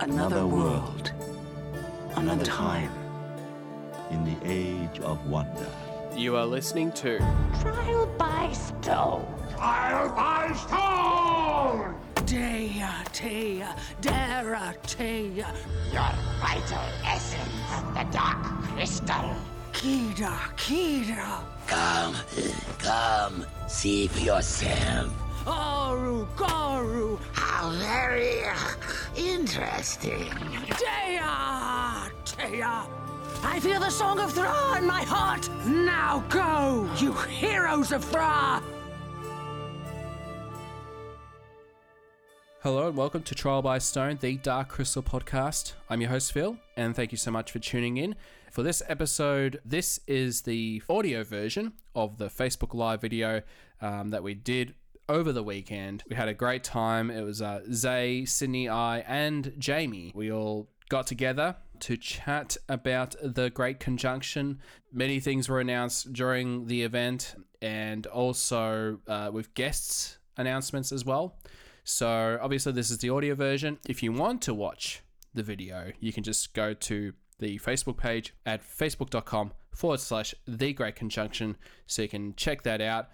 Another world. Another time. in the age of wonder. You are listening to Trial by stone. Trial by Stone! Dea, Tea, Dara, Tea, Your vital essence, the dark crystal. Kida, Kida, Come, come, see for yourself. Aru, Garu, How very uh, interesting. Dea, Tea. I feel the song of Thra in my heart. Now go, you heroes of Thra. Hello and welcome to Trial by Stone, the Dark Crystal podcast. I'm your host, Phil, and thank you so much for tuning in. For this episode, this is the audio version of the Facebook Live video um, that we did over the weekend. We had a great time. It was uh, Zay, Sydney, I, and Jamie. We all got together to chat about the Great Conjunction. Many things were announced during the event, and also uh, with guests announcements as well. So obviously this is the audio version. If you want to watch the video, you can just go to the Facebook page at facebook.com forward slash the great conjunction so you can check that out.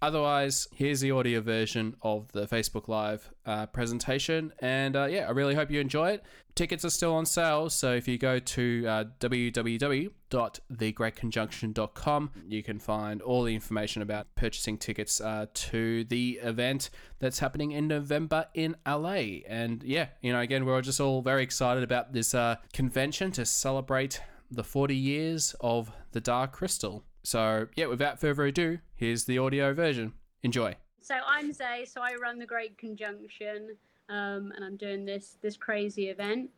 Otherwise, here's the audio version of the Facebook Live uh, presentation. And uh, yeah, I really hope you enjoy it. Tickets are still on sale, so if you go to uh, www.thegreatconjunction.com, you can find all the information about purchasing tickets uh, to the event that's happening in November in LA. And yeah, you know, again, we're just all very excited about this uh, convention to celebrate the 40 years of the Dark Crystal. So, yeah, without further ado, here's the audio version. Enjoy. So I'm Zay, so I run the Great Conjunction, um, and I'm doing this this crazy event.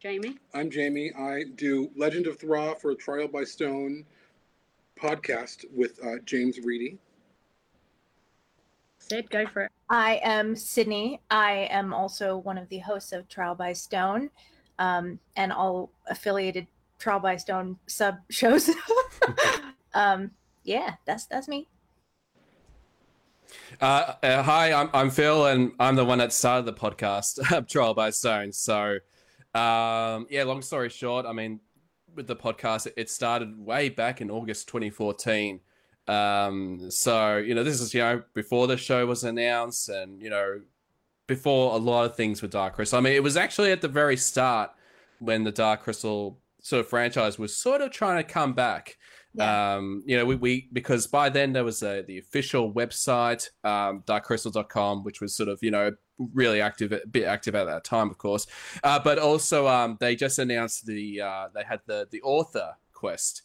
Jamie, I'm Jamie. I do Legend of Thra for Trial by Stone podcast with uh, James Reedy. Sid, go for it. I am Sydney. I am also one of the hosts of Trial by Stone um, and all affiliated Trial by Stone sub shows. um, yeah, that's that's me. Uh, uh, hi, I'm, I'm Phil, and I'm the one that started the podcast, Trial by Stone. So, um, yeah, long story short, I mean, with the podcast, it- it started way back in August 2014. Um, so, you know, this is, you know, before the show was announced and, you know, before a lot of things with Dark Crystal. I mean, it was actually at the very start when the Dark Crystal sort of franchise was sort of trying to come back. Um, you know, we, we because by then there was a, the official website, um, darkcrystal.com, which was sort of, you know, really active, a bit active at that time, of course. Uh, but also, um, they just announced the, uh, they had the, the author quest,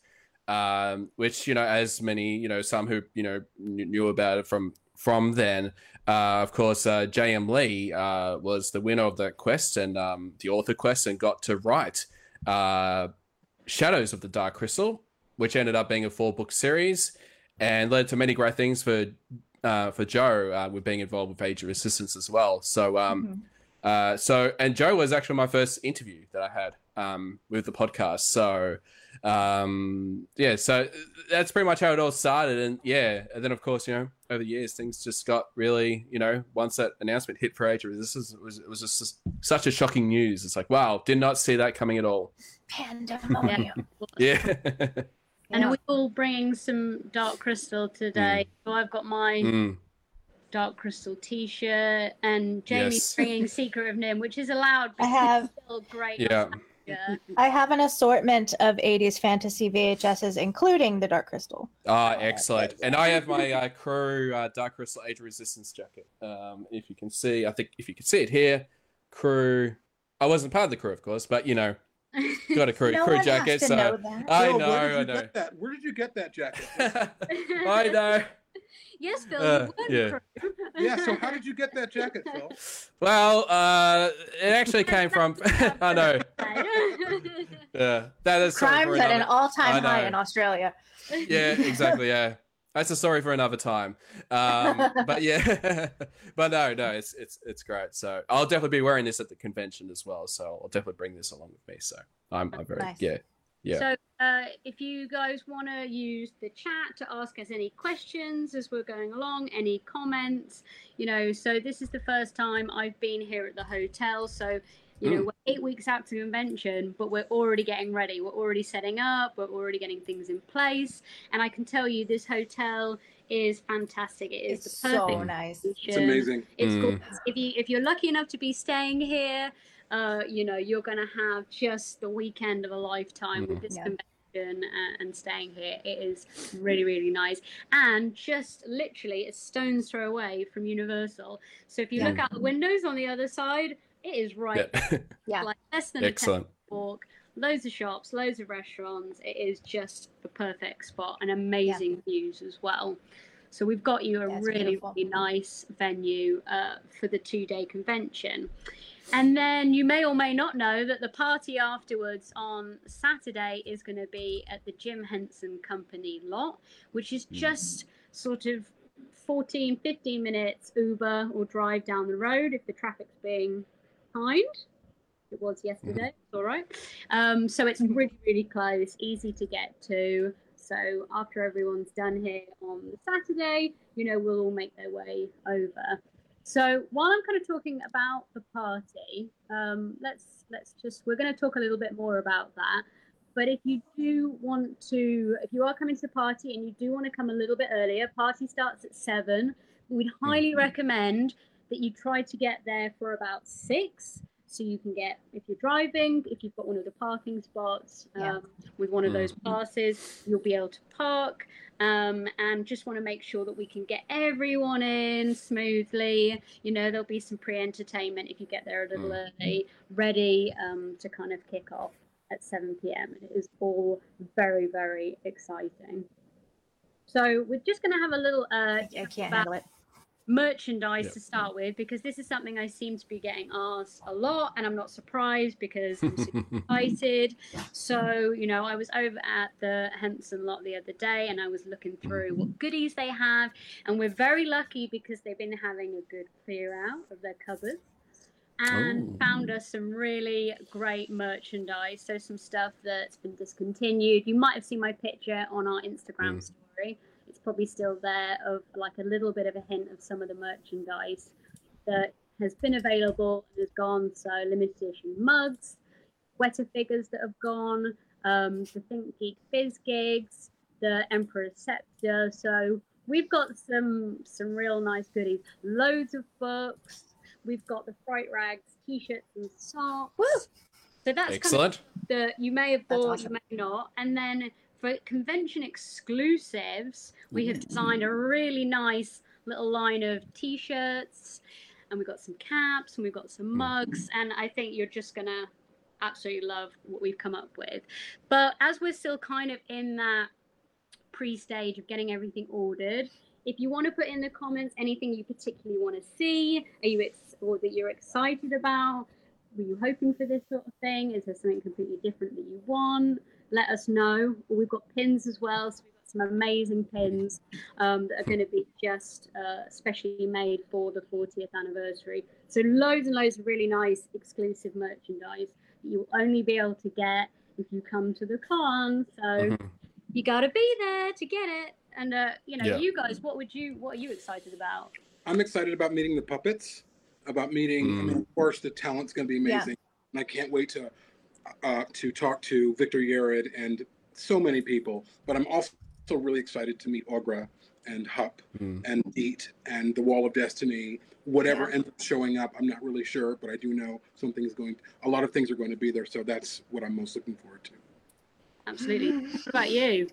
um, which, you know, as many, you know, some who, you know, knew about it from, from then, uh, of course, uh, J.M. Lee, uh, was the winner of that quest and, um, the author quest and got to write, uh, Shadows of the Dark Crystal, which ended up being a four book series and led to many great things for uh, for Joe uh, with being involved with Age of Resistance as well. So um, uh, so and Joe was actually my first interview that I had um, with the podcast. So um, yeah, so that's pretty much how it all started. And yeah, and then of course you know over the years things just got really you know once that announcement hit for Age of Resistance it was it was just such a shocking news. It's like wow, did not see that coming at all. Pandemonium. Yeah. And Yeah. we're all bringing some Dark Crystal today. So I've got my Mm. Dark Crystal T-shirt, and Jamie's Yes. bringing Secret of NIMH, which is allowed. I because have- it's still great. Yeah. Nostalgia. I have an assortment of 80s fantasy VHSs, including the Dark Crystal. Ah, excellent. And I have my uh, Crew uh, Dark Crystal Age Resistance jacket. Um, if you can see, I think if you can see it here, Crew. I wasn't part of the crew, of course, but you know, got a crew No crew jacket. has to so know. I know, where did you I know. Get that? Where did you get that jacket? I know. Yes, Phil. Uh, yeah. yeah. So how did you get that jacket, Phil? Well, uh, it actually came from. I know. Yeah, that is something Crimes at an all time high in Australia. yeah, exactly. Yeah, that's a story for another time. Um, but yeah, but no, no, it's it's it's great. So I'll definitely be wearing this at the convention as well. So I'll definitely bring this along with me. So I'm, I'm very Nice. yeah yeah. So uh, if you guys want to use the chat to ask us any questions as we're going along, any comments, you know, so this is the first time I've been here at the hotel. So, you know, Mm. we're eight weeks out to convention, but we're already getting ready. We're already setting up, we're already getting things in place. And I can tell you, this hotel is fantastic. It is It's the perfect so nice. It's amazing. It's Mm. gorgeous. If you if you're lucky enough to be staying here, uh, you know you're going to have just the weekend of a lifetime with Mhm. this Yeah. convention uh, and staying here. It is really really nice and just literally a stone's throw away from Universal. So if you look out the windows on the other side, it is right Yeah. Yeah. like less than a 10 Excellent. walk. Loads of shops, loads of restaurants. It is just the perfect spot and amazing views as well. So we've got you a Yeah, really, beautiful. really nice venue uh, for the two-day convention. And then you may or may not know that the party afterwards on Saturday is going to be at the Jim Henson Company lot, which is just sort of 14, 15 minutes Uber or drive down the road if the traffic's being kind. It was yesterday. It's all right. Um, so it's really, really close, easy to get to. So after everyone's done here on Saturday, you know, we'll all make their way over. So while I'm kind of talking about the party, um, let's let's just we're going to talk a little bit more about that. But if you do want to, if you are coming to the party and you do want to come a little bit earlier, party starts at seven. We'd highly recommend that you try to get there for about six so you can get if you're driving if you've got one of the parking spots um, Yeah. with one of those Mhm. passes you'll be able to park um, and just want to make sure that we can get everyone in smoothly you know there'll be some pre-entertainment if you get there a little Mm. early ready um, to kind of kick off at 7 p.m it is all very very exciting so we're just going to have a little uh, I can't about- handle it. Merchandise Yep. to start with because this is something I seem to be getting asked a lot, and I'm not surprised because I'm super excited. So, you know, I was over at the Henson lot the other day and I was looking through what goodies they have, and we're very lucky because they've been having a good clear out of their cupboards. And Oh. found us some really great merchandise. So, some stuff that's been discontinued. You might have seen my picture on our Instagram Mm. story probably still there of like a little bit of a hint of some of the merchandise that has been available and has gone. So limited edition mugs, Weta figures that have gone, um, the Think Geek Fizzgigs, the Emperor's Scepter. So we've got some some real nice goodies. Loads of books. We've got the Fright Rags t-shirts and socks. Woo! So that's kind of Excellent. that you may have bought, awesome. you may not. And then for convention exclusives, we have mm. designed a really nice little line of t-shirts, and we've got some caps, and we've got some mm. mugs, and I think you're just gonna absolutely love what we've come up with. But as we're still kind of in that pre-stage of getting everything ordered. If you want to put in the comments anything you particularly want to see, are you ex- or that you're excited about, were you hoping for this sort of thing? Is there something completely different that you want? Let us know. We've got pins as well, so we've got some amazing pins um, that are going to be just uh, specially made for the 40th anniversary. So loads and loads of really nice exclusive merchandise that you'll only be able to get if you come to the con. So Mhm. you got to be there to get it. And uh, you know, Yeah. you guys, what would you, what are you excited about? I'm excited about meeting the puppets, about meeting, I mean, of course, the talent's going to be Yeah. amazing. And I can't wait to uh, to talk to Victor Yerrid and so many people. But I'm also really excited to meet Aughra and Hup Mm. and Deet and the Wall of Destiny. Whatever Yeah. ends up showing up, I'm not really sure, but I do know something's going. A lot of things are going to be there, so that's what I'm most looking forward to. Absolutely. what about you?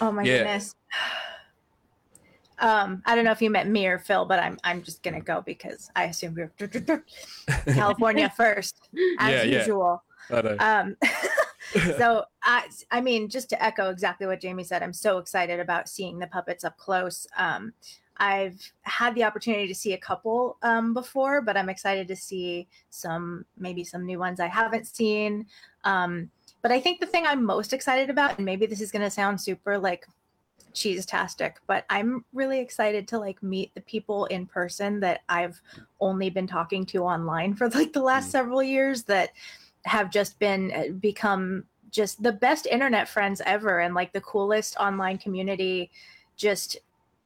Oh my Yeah. goodness. Um, I don't know if you meant me or Phil, but I'm I'm just gonna go because I assume we're California first, as Yeah, yeah. usual. I. Um, so I, I mean, just to echo exactly what Jamie said, I'm so excited about seeing the puppets up close. Um, I've had the opportunity to see a couple um, before, but I'm excited to see some, maybe some new ones I haven't seen. Um, but I think the thing I'm most excited about, and maybe this is going to sound super like cheese tastic, but I'm really excited to like meet the people in person that I've only been talking to online for like the last Mm. several years that have just been uh, become just the best internet friends ever and like the coolest online community just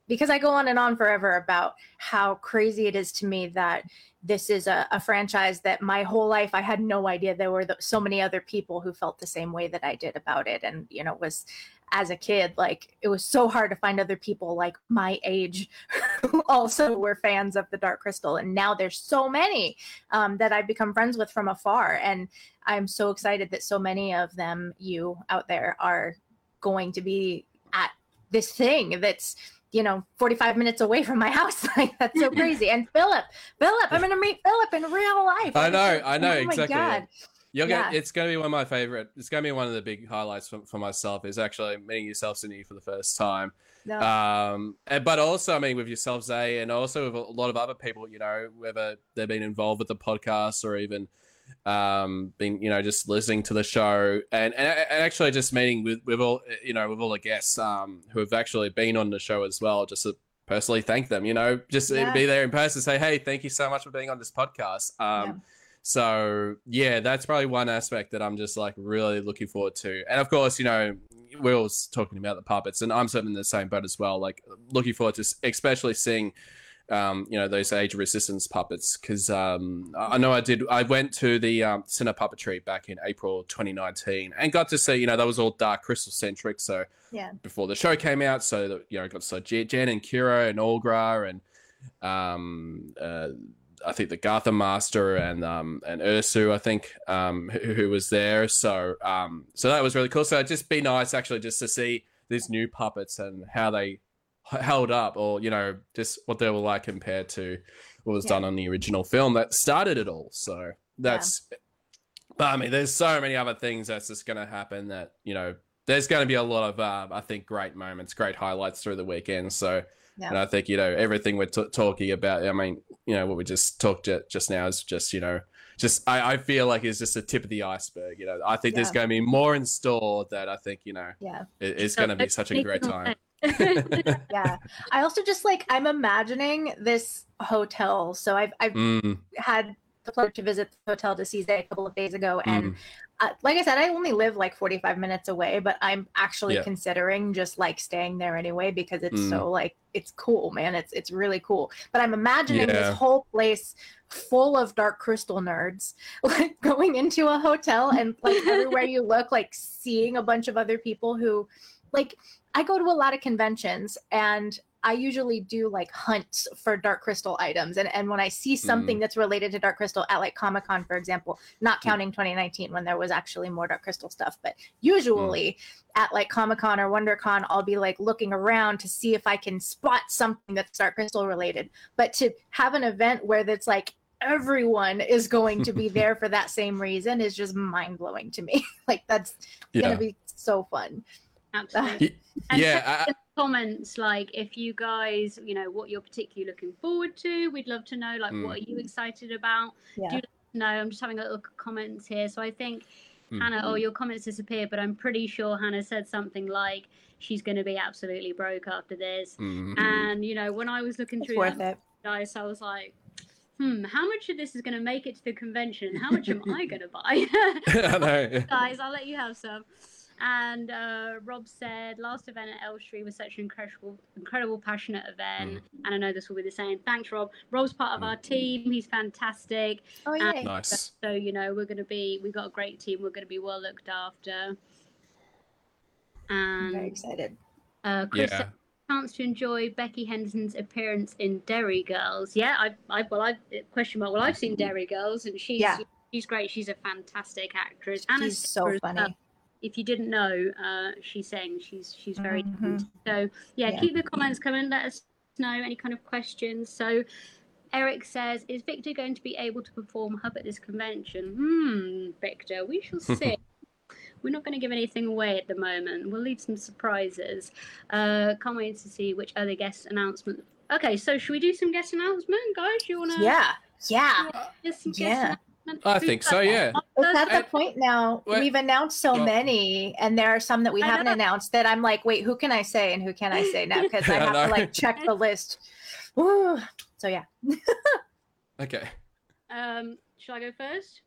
because I go on and on forever about how crazy it is to me that this is a, a franchise that my whole life I had no idea there were th- so many other people who felt the same way that I did about it. And, you know, was as a kid, like it was so hard to find other people like my age who also were fans of the Dark Crystal. And now there's so many um, that I've become friends with from afar. And I'm so excited that so many of them, you out there, are going to be at this thing that's you know 45 minutes away from my house like that's so crazy and philip philip i'm gonna meet philip in real life I know, I know, oh my exactly. You're Yeah. gonna, it's going to be one of my favorite. It's going to be one of the big highlights for, for myself is actually meeting yourself, Sydney, for the first time. No. Um, and, but also, I mean, with yourself, Zay, and also with a lot of other people, you know, whether they've been involved with the podcast or even um, been, you know, just listening to the show and, and, and actually just meeting with, with all, you know, with all the guests um, who have actually been on the show as well, just to personally thank them, you know, just Yeah. be there in person, say, hey, thank you so much for being on this podcast. Um, Yeah. So yeah, that's probably one aspect that I'm just like really looking forward to. And of course, you know, Will's talking about the puppets, and I'm certainly in the same boat as well. Like looking forward to especially seeing, um, you know, those age of resistance puppets because um, I know I did. I went to the um, Cine Puppetry back in April 2019 and got to see. You know, that was all Dark Crystal centric. So Yeah. before the show came out, so that you know, I got to see Jen Jen and Kira and Aughra and um, uh, I think the Garthim Master and um, and Ursu, I think, um, who, who was there. So um, so that was really cool. So it'd just be nice actually just to see these new puppets and how they held up, or you know, just what they were like compared to what was Yeah. done on the original film that started it all. So that's. But I mean, there's so many other things that's just going to happen that you know. There's going to be a lot of, uh, I think, great moments, great highlights through the weekend. So, Yeah. and I think you know everything we're t- talking about. I mean, you know what we just talked ju- just now is just you know just I, I feel like is just the tip of the iceberg. You know, I think there's going to be more in store that I think you know Yeah. it, it's going to be such a great time. Yeah. I also just like I'm imagining this hotel. So I've I've Mm, had the pleasure to visit the hotel to see Zay a couple of days ago and mm, uh, like I said, I only live like 45 minutes away, but I'm actually Yeah. considering just like staying there anyway because it's Mm. so like it's cool, man. It's it's really cool. But I'm imagining Yeah. this whole place full of dark crystal nerds, like going into a hotel and like everywhere you look, like seeing a bunch of other people who, like, I go to a lot of conventions and. I usually do like hunts for dark crystal items, and and when I see something mm. that's related to dark crystal at like Comic Con, for example, not hmm. counting 2019 when there was actually more dark crystal stuff but usually mm. at like comic-con or wondercon i'll be like looking around to see if i can spot something that's dark crystal related but to have an event where that's like everyone is going to be there for that same reason is just mind-blowing to me like that's yeah, gonna be so fun Absolutely. Y- And yeah. I- in the comments like if you guys, you know, what you're particularly looking forward to. We'd love to know like Mm. what are you excited about. yeah Do No, I'm just having a look at comments here. So I think Mm. Hannah, oh, your comments disappeared, but I'm pretty sure Hannah said something like she's going to be absolutely broke after this. mm, And you know, when I was looking it's through worth that dice, I was like, hmm, how much of this is going to make it to the convention? How much am I going to buy? I know. guys, I'll let you have some. And uh, Rob said, last event at Elstree was such an incredible, incredible, passionate event. And I know this will be the same. Thanks, Rob. Rob's part of our team. He's fantastic. oh Uh, yeah Nice. So you know, we're going to be, we've got a great team. We're going to be well looked after. i'm very excited uh, Chris Yeah. said, chance to enjoy Becky Henderson's appearance in Derry Girls. Yeah, I, I, well, I question mark. Well, I've seen Derry Girls, and she's, Yeah. she's great. She's a fantastic actress. and she's so singer as well funny if you didn't know, uh, she sings. She's she's very Mhm. talented. So yeah, Yeah. keep the comments coming. Let us know any kind of questions. So Eric says, "Is Victor going to be able to perform Hup at this convention?" Hmm, Victor, we shall see. We're not going to give anything away at the moment. We'll leave some surprises. Uh, can't wait to see which other guest announcement. Okay, so should we do some guest announcement, guys? You wanna? yeah yeah Just some guest Yeah. Announcement? I think so. Yeah. It's at I- the point now. Wait. We've announced so Well- many, and there are some that we I haven't know. announced that I'm like, wait, who can I say and who can I say now? Because I I have know. to like check the list. Ooh. So yeah, Okay. Um, shall I go first?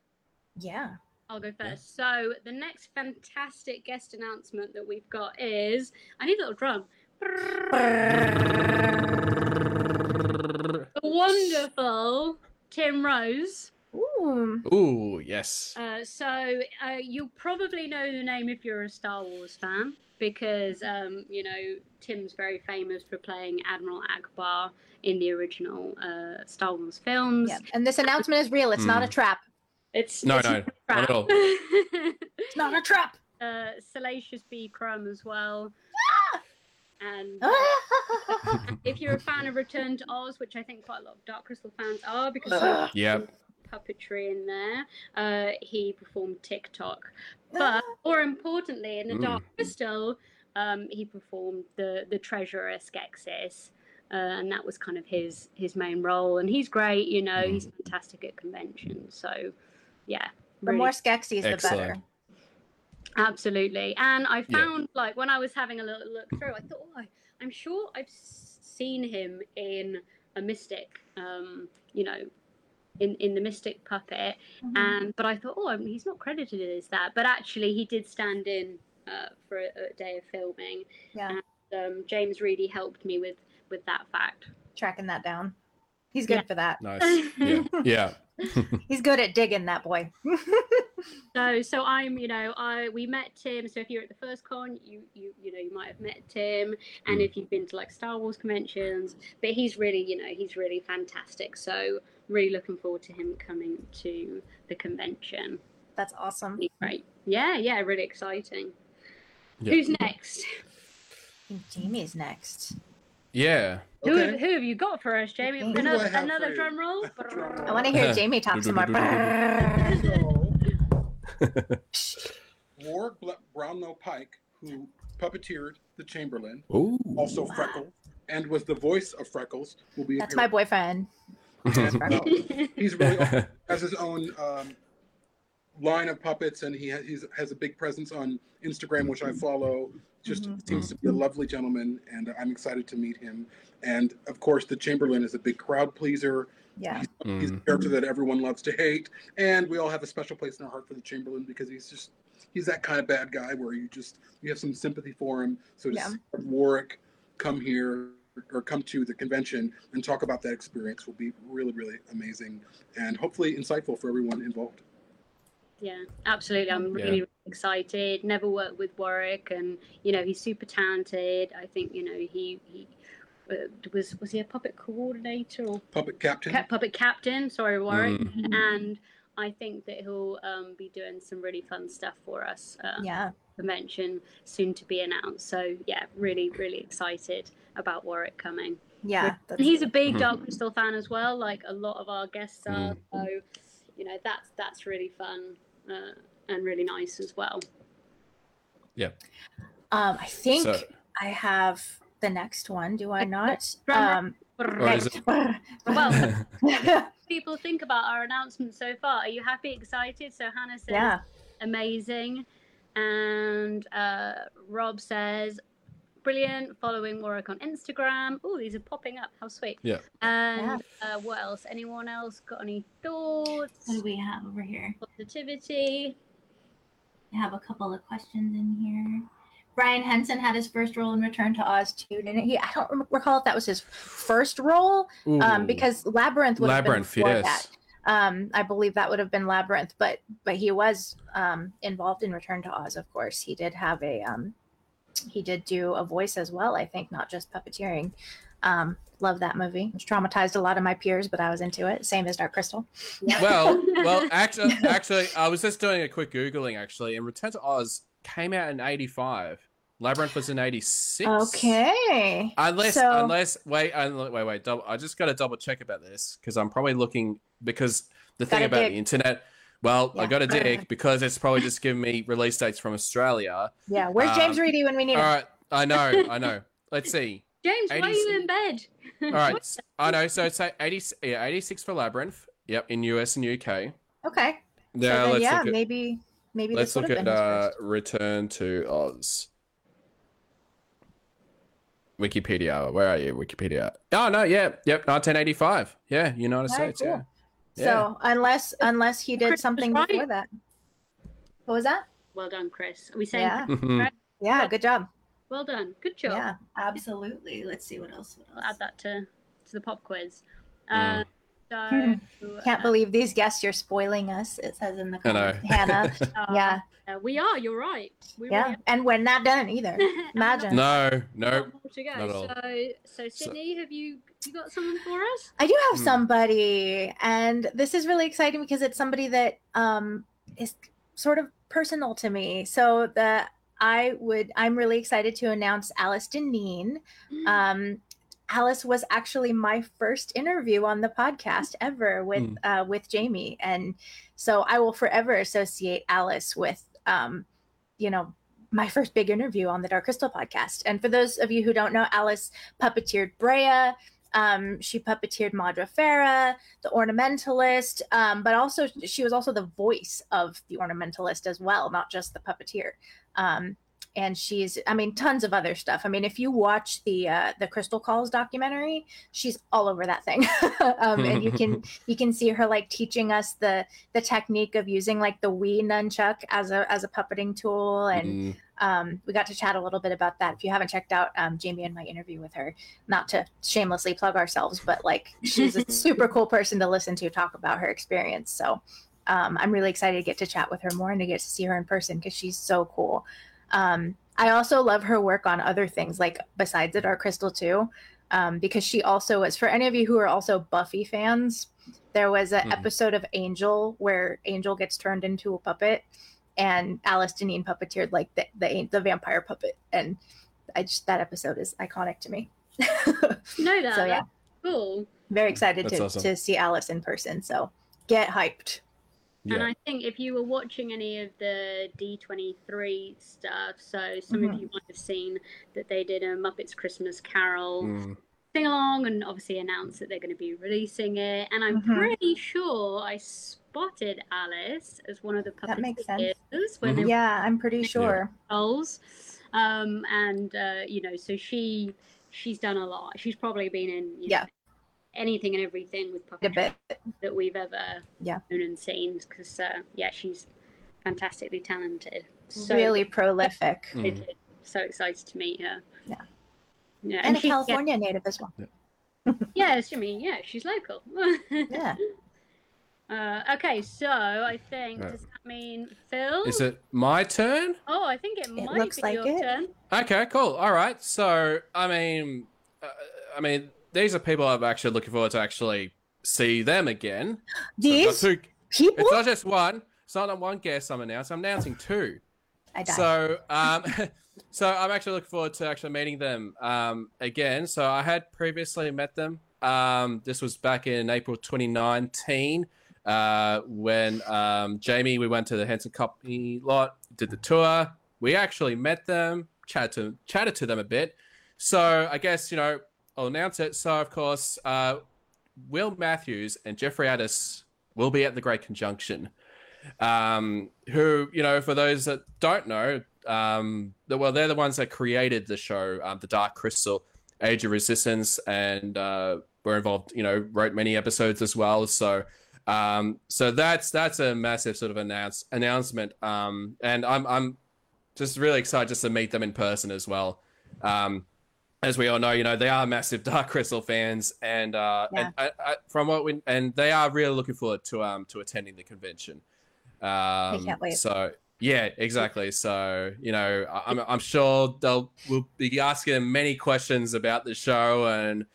yeah. I'll go first. So the next fantastic guest announcement that we've got is I need a little drum. The wonderful Tim Rose. Ooh. Ooh, yes. Uh, so uh, you'll probably know the name if you're a Star Wars fan because um, you know Tim's very famous for playing Admiral Ackbar in the original uh, Star Wars films. Yeah. And this announcement is real. It's not a Mm. trap. It's No, it's no, not a not at all. It's not a trap. uh, Salacious B. Crumb as well. And if you're a fan of Return to Oz, which I think quite a lot of Dark Crystal fans are, because Ugh. Yep. puppetry in there, uh, he performed TikTok. But more importantly, in the Dark Crystal, um, he performed the the treasurer Skeksis. Uh, and that was kind of his his main role, and he's great. You know, he's fantastic at conventions. So, yeah, the really more Skeksis, the better. Absolutely. And I Yeah. found, like, when I was having a little look through, I thought, oh, I, I'm sure I've seen him in a Mystic, um, you know, in, in the Mystic puppet. Mm-hmm. And but I thought, oh, I mean, he's not credited as that. But actually, he did stand in uh, for a, a day of filming. Yeah. Um, James really helped me with with that fact. Tracking that down. He's good Yeah. for that. Nice. Yeah. Yeah. He's good at digging that boy. So, so I'm, you know, I we met Tim. So if you're at the first con, you you you know you might have met Tim, and Mm. if you've been to like Star Wars conventions, but he's really, you know, he's really fantastic. So really looking forward to him coming to the convention. That's awesome. He's Great, yeah, yeah, really exciting. Yeah. Who's next? I think Jamie's next. Yeah. Who, Okay. who have you got for us, Jamie? Who do Another, I have another for you? drum roll. Drum I want to hear Jamie talk some more. So, Warwick Brownlow Pike, who puppeteered the Chamberlain, Ooh. also Freckles, and was the voice of Freckles, will be That's my boyfriend. And, he's really has his own um, line of puppets, and he ha- he's, has a big presence on Instagram, which I follow. Just Mhm. seems to be a lovely gentleman, and I'm excited to meet him. And of course, the Chamberlain is a big crowd pleaser. Yeah. He's, he's a Mm. character that everyone loves to hate, and we all have a special place in our heart for the Chamberlain because he's just he's that kind of bad guy where you just you have some sympathy for him. So to Yeah. Warwick come here or come to the convention and talk about that experience will be really really amazing and hopefully insightful for everyone involved. Yeah, absolutely. I'm Yeah. really, really excited. Never worked with Warwick, and you know he's super talented. I think you know he he uh, was was he a puppet coordinator or Puppet Captain. ca- puppet captain? Sorry, Warwick. Mm. And I think that he'll um, be doing some really fun stuff for us. Uh, Yeah. Convention soon to be announced. So yeah, really, really excited about Warwick coming. Yeah. And he's a big Mhm. Dark Crystal fan as well, like a lot of our guests are. So, you know, that's that's really fun uh, and really nice as well. Yeah. Um, I think So- I have the next one. Do I not? Um, Or is next. Well, people think about our announcement so far. Are you happy, excited? So Hannah says yeah. amazing, and uh, Rob says brilliant. Following Warwick on Instagram. Oh, these are popping up. How sweet. Yeah. And uh, what else? Anyone else got any thoughts? What do we have over here? Positivity. We have a couple of questions in here. Brian Henson had his first role in Return to Oz too. Didn't he? I don't rem- recall if that was his first role, um, because Labyrinth would Labyrinth, have been before yes. that. Um, I believe that would have been Labyrinth, but but he was um, involved in Return to Oz. Of course, he did have a um, he did do a voice as well. I think not just puppeteering. Um, love that movie. It traumatized a lot of my peers, but I was into it. Same as Dark Crystal. well, well, actually, actually, I was just doing a quick googling actually, and Return to Oz came out in '85. Labyrinth was in '86. Okay. Unless, So- unless, wait, unle- wait, wait. Double, I just got to double check about this because I'm probably looking because the thing Gotta about dig. the internet. Well, I got to dig because it's probably just giving me release dates from Australia. Yeah. Where's James Um, Reedy when we need All him? right, I know, I know. Let's see. James, why are you in bed? all right, I know. So it's like 80, yeah, 86 for Labyrinth. Yep, in US and UK. Okay. Now so then, let's yeah, look at maybe maybe let's this look at uh. Return to Oz. Wikipedia. Where are you? Wikipedia. Oh no, yeah, yep, 1985. Yeah, United Alright, States. Yeah. Cool. Yeah. So unless unless he did Chris something right. before that. What was that? Well done, Chris. Are we saying Yeah. Mhm. Yeah, good job. well done? Good job. Yeah. Absolutely. Let's see what else. What I'll add that to to the pop quiz. Mm. Uh, so Can't believe these guests you're spoiling us. It says in the comments. Hannah. uh, yeah. uh, we are. You're right. We Yeah. really And we're not done either. Imagine. No, no. got more to go. not at all. So, so Sydney, have you you got something for us? I do have Hmm. somebody, and this is really exciting because it's somebody that um, is sort of personal to me. So the I would I'm really excited to announce Alice Dinnean. Um, Alice was actually my first interview on the podcast ever with Mm. uh, with Jamie, and so I will forever associate Alice with um, you know my first big interview on the Dark Crystal podcast. And for those of you who don't know, Alice puppeteered Brea. Um, she puppeteered Maudra Fara, the Ornamentalist, um, but also she was also the voice of the Ornamentalist as well, not just the puppeteer. Um, and she's, I mean, tons of other stuff. I mean, if you watch the uh, the Crystal Calls documentary, she's all over that thing, um, and you can you can see her like teaching us the the technique of using like the Wii nunchuck as a as a puppeting tool, and Mm. um, we got to chat a little bit about that. If you haven't checked out um, Jamie and my interview with her, not to shamelessly plug ourselves, but like she's a super cool person to listen to talk about her experience. So um, I'm really excited to get to chat with her more and to get to see her in person because she's so cool. Um, I also love her work on other things, like besides the Dark Crystal too, um, because she also was. For any of you who are also Buffy fans, there was an Mhm. episode of Angel where Angel gets turned into a puppet, and Alice Dinnean puppeteered like the the, the vampire puppet, and I just that episode is iconic to me. no, that. So, yeah. That's cool. Very excited That's to awesome. to see Alice in person. So get hyped. And I think if you were watching any of the D23 stuff, so some of Mhm. you might have seen that they did a Muppets Christmas Carol Mm. sing along and obviously announced that they're going to be releasing it. And I'm Mhm. pretty sure I spotted Alice as one of the That makes sense. puppeteers when they Mhm. Yeah, I'm pretty sure. roles. Um, and uh, you know, so she she's done a lot. She's probably been in you Yeah. know, anything and everything with A puppetry bit. that we've ever Yeah. known and seen because uh, yeah, she's fantastically talented. So really prolific. Mm. so excited to meet her. Yeah. Yeah, And a she- yeah, California native as well. Yeah, I mean, yeah, she's local. Yeah. Uh, okay, so I think Right. does that mean Phil? Is it my turn? Oh, I think it, might looks be like your it. turn. Okay, cool. All right. So, I mean, uh, I mean, these are people I'm actually looking forward to actually see them again. So These two- people. it's not just one. It's not one guest I'm announcing. I'm announcing two. I died. So, um, so I'm actually looking forward to actually meeting them um, again. So I had previously met them. Um, this was back in April 2019 uh, when um, Jamie we went to the Henson Company lot, did the tour. We actually met them, chatted to chatted to them a bit. So I guess you know I'll announce it. So of course, uh, Will Matthews and Jeffrey Addiss will be at the Great Conjunction um, who you know, for those that don't know, um, well, they're the ones that created the show, um, The Dark Crystal, Age of Resistance, and uh, were involved. You know, wrote many episodes as well. So, um, so that's that's a massive sort of announce announcement. Um, and I'm I'm just really excited just to meet them in person as well. Um, as we all know, you know they are massive Dark Crystal fans, and uh, Yeah. and I, I, from what we and they are really looking forward to um to attending the convention. Um, can't wait. So yeah, exactly. So you know, I'm I'm sure they'll we'll be asking many questions about the show and.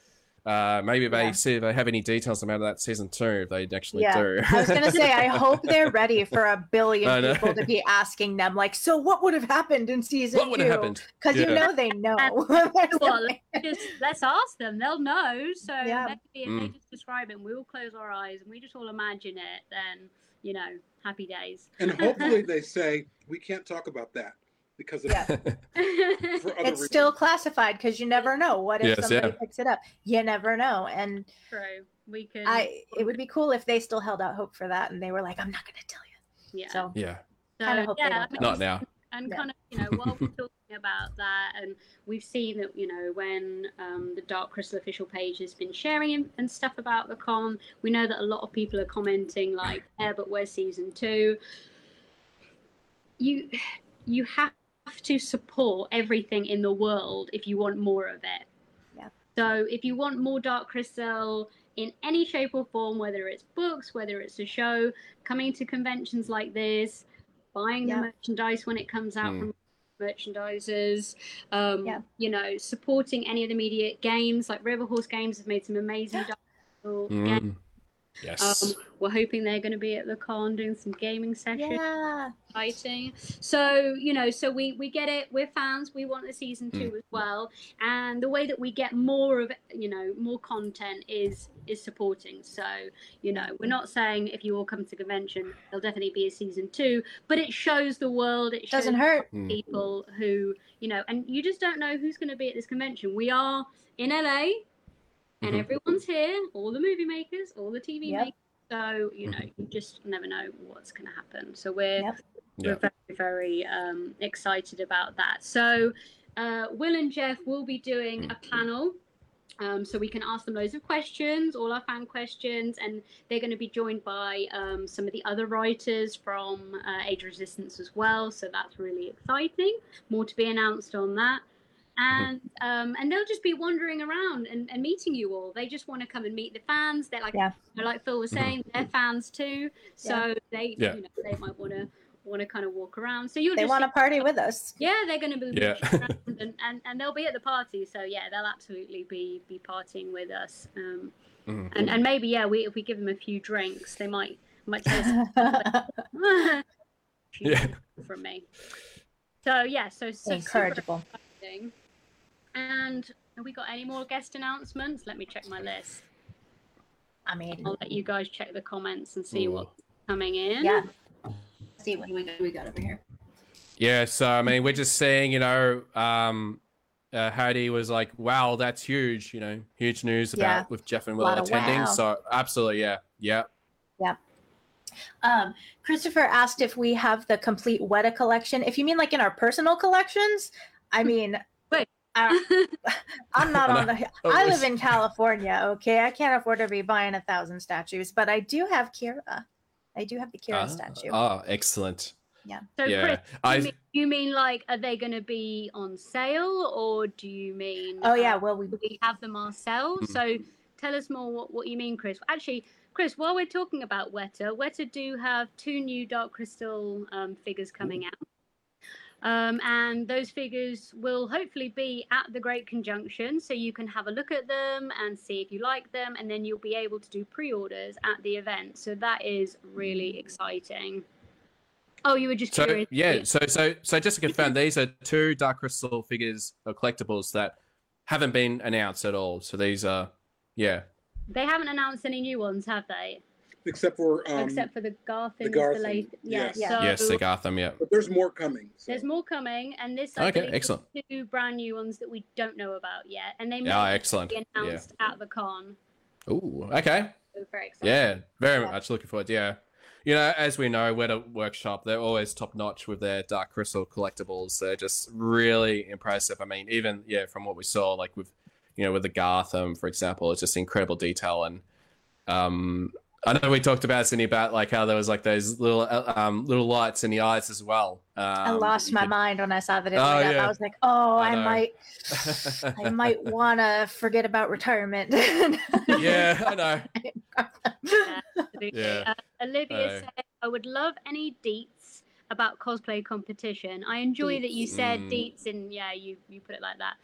Uh, maybe they Yeah. see if they have any details about that season two. If they actually Yeah. do. I was gonna say, I hope they're ready for a billion people to be asking them, like, so what would have happened in season what would have happened? Because you know they know. Well, let's just let's ask them. They'll know. So Yeah. maybe if Mm. they just describe it, and we all close our eyes and we just all imagine it. Then you know, happy days. And hopefully they say we can't talk about that because of Yeah. other it's reasons. still classified because you never know. What if Yes, somebody yeah. picks it up? You never know. And True. We can. I, it would be cool if they still held out hope for that and they were like, I'm not gonna tell you. Yeah. So yeah, kinda hope yeah, don't I mean, not now. and Yeah. kind of you know while we're talking about that and we've seen that you know when um, the dark crystal official page has been sharing and, and stuff about the con we know that a lot of people are commenting like yeah but where's season two you you have to support everything in the world if you want more of it. Yeah. So if you want more Dark Crystal in any shape or form, whether it's books, whether it's a show, coming to conventions like this, buying Yeah. the merchandise when it comes out Mm. from merchandisers, um, Yeah. you know, supporting any of the media games like River Horse Games have made some amazing Dark Crystal games. Mm. Yes. Um, we're hoping they're going to be at the con doing some gaming sessions Yeah. exciting. So you know, so we we get it. We're fans. We want a season two as well. And the way that we get more of you know more content is is supporting. So you know, we're not saying if you all come to convention, there'll definitely be a season two, but it shows the world. It shows Doesn't hurt. Mm. people who you know, and you just don't know who's going to be at this convention. We are in LA. And Mhm. everyone's here, all the movie makers, all the TV Yep. makers. So, you know, you just never know what's going to happen. So we're Yep. we're Yeah. very very um, excited about that. So uh, Will and Jeff will be doing a panel. Um, so we can ask them loads of questions, all our fan questions, and they're going to be joined by um, some of the other writers from uh, Age Resistance as well. So that's really exciting. More to be announced on that. And um, and they'll just be wandering around and, and meeting you all. They just want to come and meet the fans. They're like, Yeah. you know, like Phil was saying, they're fans too. So they, Yeah. you know, they might want to want to kind of walk around. So you'll They want to see- party with us. yeah, they're going to be Yeah. around and, and and they'll be at the party. So yeah, they'll absolutely be be partying with us. Um, Mhm. and and maybe yeah, we if we give them a few drinks, they might might tell us Yeah. from me. So yeah, so, so super Incorrigible. exciting. And have we got any more guest announcements? Let me check my list. I mean, I'll let you guys check the comments and see Ooh. what's coming in. yeah. see what we got, we got over here. Yeah, so I mean, we're just seeing, you know, um, uh, Heidi was like, "Wow, that's huge!" You know, huge news about Yeah. with Jeff and Will attending. wow. So absolutely, yeah, yeah. Yeah. Um, Christopher asked if we have the complete Weta collection. If you mean like in our personal collections, I mean, Wait. I, I'm not on the. Oh, I live in California. Okay, I can't afford to be buying a thousand statues, but I do have Kira. I do have the Kira Ah, statue. Oh, excellent. Yeah. So yeah, Chris, you, I mean, you mean like are they going to be on sale or do you mean oh yeah, uh, well we we have them ourselves? Mm. So tell us more what, what you mean, Chris. Actually, Chris, while we're talking about Weta, Weta do have two new Dark Crystal um, figures coming out. Um, and those figures will hopefully be at the Great Conjunction, so you can have a look at them and see if you like them, and then you'll be able to do pre-orders at the event. So that is really exciting. Oh, you were just so curious. yeah, so so so just to confirm, these are two Dark Crystal figures or collectibles that haven't been announced at all. So these are, yeah, They haven't announced any new ones, have they? Except for um, Except for the Garthim. the is the late. Yeah. yes. So yes, the Garthim, yeah. but there's more coming. So. there's more coming, and this I Okay, believe, is excellent. two brand new ones that we don't know about yet, and they may Yeah, excellent. be Yeah. announced at the con. Ooh, okay. So very excited. Yeah, very Yeah. much looking forward. Yeah, you know, as we know, Weta Workshop they're always top notch with their Dark Crystal collectibles. They're just really impressive. I mean, even yeah, from what we saw, like with you know with the Garthim, for example, it's just incredible detail and um. I know we talked about Sydney about like how there was like those little uh, um little lights in the eyes as well. Um, I lost my could- mind when I saw that. It Oh, lit yeah. I was like, oh, I I, might, I might want to forget about retirement. yeah, I know. Yeah, Uh, Olivia I know. said, "I would love any deets about cosplay competition. I enjoy that you said Mm. deets, and yeah, you you put it like that.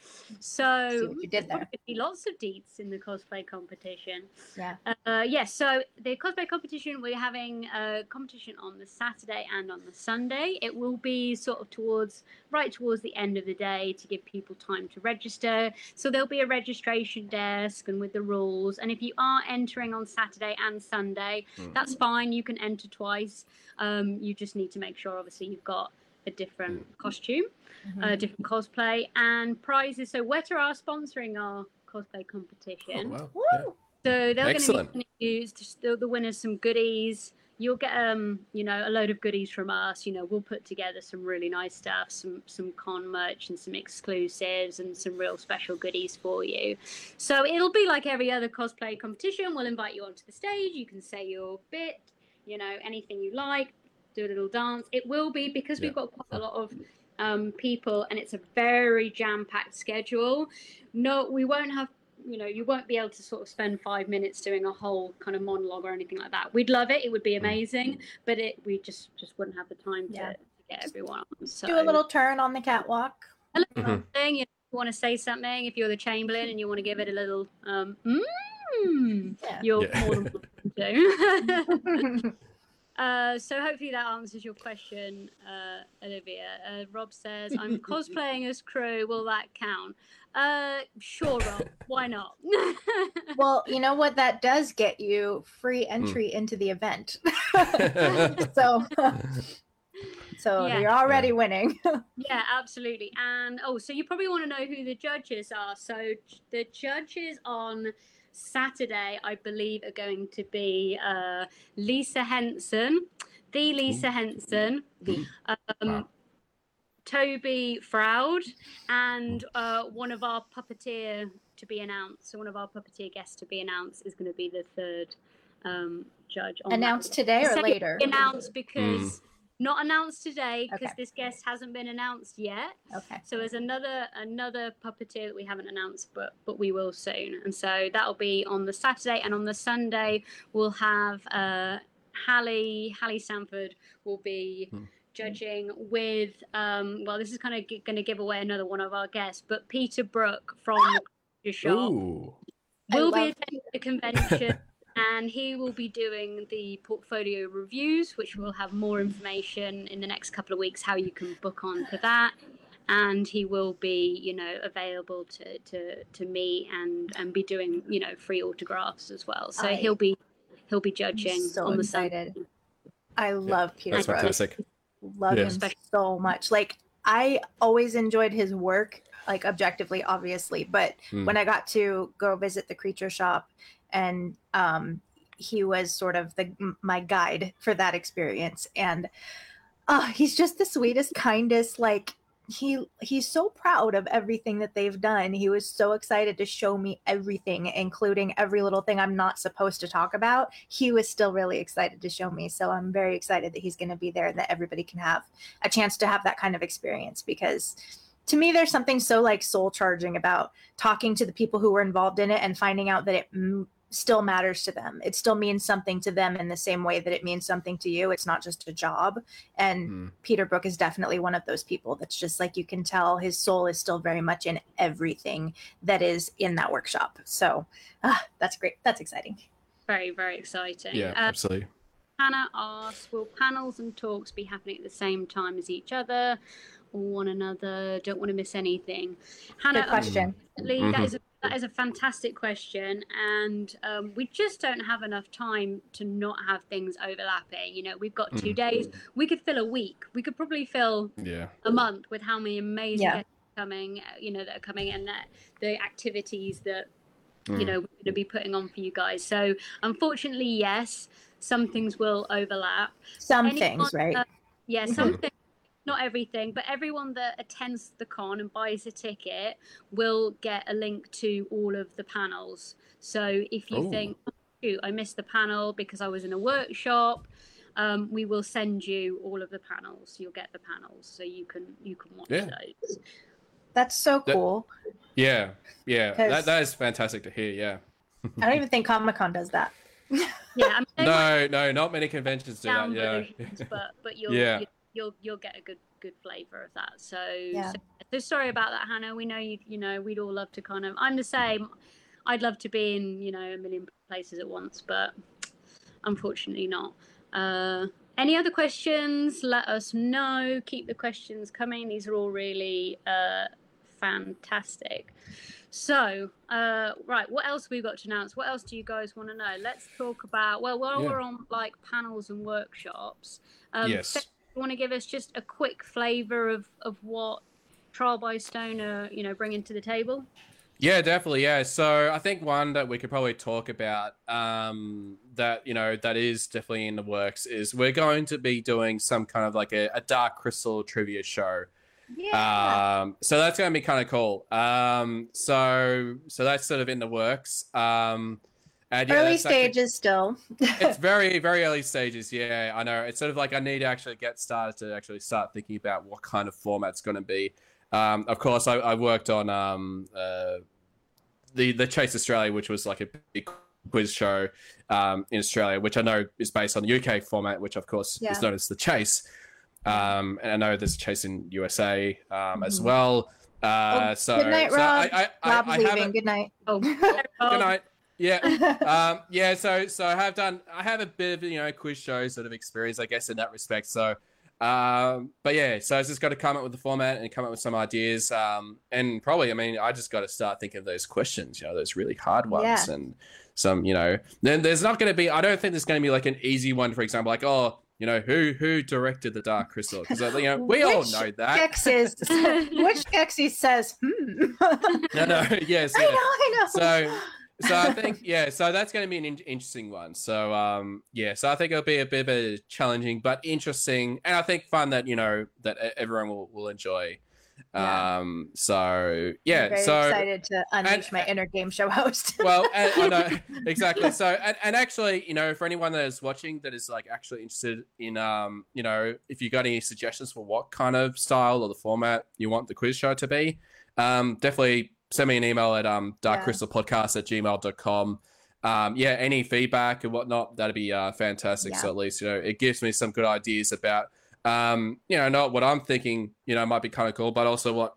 So what you did there. Could be lots of deets in the cosplay competition. Yeah. Uh, yes. so the cosplay competition, we're having a competition on the Saturday and on the Sunday. It will be sort of towards right towards the end of the day to give people time to register. So there'll be a registration desk and with the rules. And if you are entering on Saturday and Sunday, Mm. that's fine. You can enter twice. Um, you just need to make sure, obviously, you've got a different costume Mm-hmm. uh, different cosplay and prizes. So Weta are sponsoring our cosplay Oh, competition. wow. Yeah. So they're going to Excellent. be used the, the winners some goodies. You'll get um you know a load of goodies from us. You know we'll put together some really nice stuff, some some con merch and some exclusives and some real special goodies for you. So it'll be like every other cosplay competition. We'll invite you onto the stage. You can say your bit, you know anything you like. do a little dance. It will be because we've got quite a lot of um, people and it's a very jam-packed schedule. No, we won't have. You know, you won't be able to sort of spend five minutes doing a whole kind of monologue or anything like that. We'd love it; it would be amazing, but it we just just wouldn't have the time to, Yeah. to get everyone on. So Do a little turn on the catwalk. a little Mhm. thing. You, know, you want to say something if you're the Chamberlain and you want to give it a little um, mm, Yeah. you're Yeah. more than welcome to. uh, so hopefully that answers your question, uh, Olivia. Uh, Rob says, "I'm cosplaying as Crew. Will that count?" Uh, sure, Rob. Why not? well, you know what that does get you free entry into the event. so so Yeah. you're already winning. Yeah, absolutely. And oh, so you probably want to know who the judges are. So the judges on Saturday, I believe, are going to be uh, Lisa Henson, the Lisa Henson, um, Wow. Toby Froud, and uh, one of our puppeteer to be announced. So one of our puppeteer guests to be announced is going to be the third um, judge. On Announced one. today or later? Announced because. Not announced today because Okay. this guest hasn't been announced yet. Okay. So there's another another puppeteer that we haven't announced, but but we will soon. And so that'll be on the Saturday, and on the Sunday we'll have uh, Halle Halle Stanford will be Hmm. Judging with. Um, well, this is kind of g- going to give away another one of our guests, but Peter Brooke from the shop Ooh. will be love- attending the convention and he will be doing the portfolio reviews which will have more information in the next couple of weeks how you can book on for that and he will be you know available to to to me and and be doing you know free autographs as well so I- he'll be he'll be judging so on the excited. Sunday. I love Peter That's Brooke. fantastic. Love Yeah. him so much. Like I always enjoyed his work, like objectively, obviously. But Mm. when I got to go visit the creature shop, and um, he was sort of the my guide for that experience, and uh, he's just the sweetest, kindest. Like he he's so proud of everything that they've done. He was so excited to show me everything, including every little thing I'm not supposed to talk about. He was still really excited to show me. So I'm very excited that he's going to be there and that everybody can have a chance to have that kind of experience because to me there's something so like soul charging about talking to the people who were involved in it and finding out that it still matters to them. It still means something to them in the same way that it means something to you. It's not just a job. And Mm. peter brooke is definitely one of those people that's just like you can tell his soul is still very much in everything that is in that workshop. So ah, that's great. That's exciting. Very very exciting. Yeah, Uh, absolutely. Hannah asks, will panels and talks be happening at the same time as each other or one another? Don't want to miss anything. Hannah, good question. unfortunately, that is a that is a fantastic question, and um, we just don't have enough time to not have things overlapping. You know, we've got two Mhm. days. We could fill a week. We could probably fill Yeah. a month with how many amazing Yeah. guests coming. uh, You know, that are coming and that the activities that you Mm. know we're going to be putting on for you guys. So unfortunately, yes, some things will overlap. some Anyone, things right uh, yeah, some things, not everything, but everyone that attends the con and buys a ticket will get a link to all of the panels. So if you Ooh. think, oh, shoot, I missed the panel because I was in a workshop. Um, we will send you all of the panels. You'll get the panels, so you can you can watch Yeah. those. that's so That- cool Yeah. Yeah. 'Cause- That, that is fantastic to hear. Yeah. i don't even think comic-con does that Yeah, I mean, they might No, no, not many conventions do that. Yeah. but but you'll, Yeah. you- you'll you'll get a good good flavor of that. So, Yeah. so, so sorry about that, Hannah. We know you you know we'd all love to kind of. I'm the same. I'd love to be in you know a million places at once, but unfortunately not. Uh, any other questions? Let us know. Keep the questions coming. These are all really uh, fantastic. So, uh, right, what else have we got to announce? What else do you guys want to know? Let's talk about. Well, while Yeah. we're on like panels and workshops, um, Yes. You want to give us just a quick flavour of of what Trial by Stone are you know bringing to the table? Yeah, definitely. Yeah. So I think one that we could probably talk about um, that, you know, that is definitely in the works is we're going to be doing some kind of like a, a Dark Crystal trivia show. yeah Um, so that's going to be kind of cool. Um, so, so that's sort of in the works. Um, And yeah, Early that's actually- stages still. it's very very early stages yeah i know it's sort of like i need to actually get started to actually start thinking about what kind of format's going to be um, of course I, I worked on um, uh, the the chase australia which was like a big quiz show um, in australia which i know is based on the uk format which of course Yeah. is known as the chase um, and i know there's a chase in usa um, as Mhm. well uh, Oh, so, good night, so Rob. I, I, I, Rob's I leaving. Good night. Oh, good night yeah um, yeah, so so I have done I have a bit of you know quiz show sort of experience, I guess, in that respect. So, um, but yeah, so I just got to come up with the format and come up with some ideas, um, and probably I mean I just got to start thinking of those questions, you know, those really hard ones, Yeah. and some you know, then there's not going to be I don't think there's going to be like an easy one, for example, like oh. You know who who directed the Dark Crystal? Because you know we all know that. Which Xy says, hmm. No, no, yes, I know, I know. So, so I think yeah, so that's going to be an in- interesting one. So um, yeah, so I think it'll be a bit of a challenging but interesting, and I think fun that you know that everyone will, will enjoy. Yeah. Um, so yeah, I'm very so excited to unleash my inner game show host. well, and, I know exactly. So, and, and actually, you know, for anyone that is watching that is like actually interested in, um, you know, if you got any suggestions for what kind of style or the format you want the quiz show to be, um, definitely send me an email at um, darkcrystalpodcast at gmail.com. Um, yeah, any feedback and whatnot, that'd be uh, fantastic. So at least, you know, it gives me some good ideas about, um, you know, not what I'm thinking, you know, might be kind of cool, but also what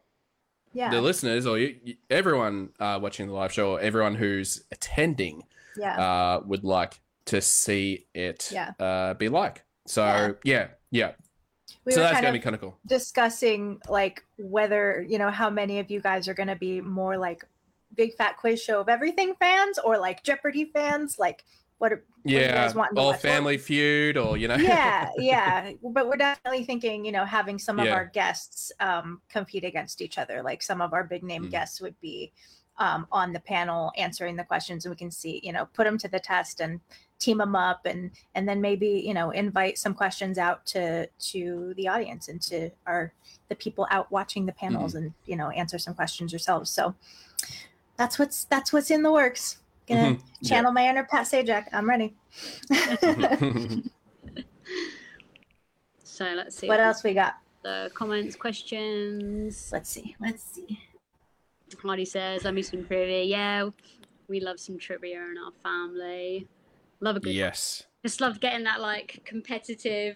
yeah, the listeners or you, you- everyone uh, watching the live show or everyone who's attending yeah, uh, would like to see it Yeah. uh, be like. So yeah, yeah. We so that's gonna be kind of cool. discussing like whether you know how many of you guys are going to be more like big fat quiz show of everything fans or like Jeopardy fans. Like, what? Are, what Yeah, guys wanting to or watch? Family Feud, or you know. yeah, yeah. But we're definitely thinking, you know, having some of Yeah. our guests um, compete against each other. Like some of our big name Mm. guests would be um, on the panel answering the questions, and we can see, you know, put them to the test and team them up, and and then maybe you know invite some questions out to to the audience and to our the people out watching the panels, Mm-hmm. and you know answer some questions yourselves. So that's what's that's what's in the works. Gonna Mhm. Yeah. channel my inner Pat Sajak. I'm ready. So let's see what else we got? The comments, questions. Let's see. Let's see. Hardy says, "I miss some trivia. Yeah, we love some trivia in our family. Love a good. yes. Just love getting that like competitive,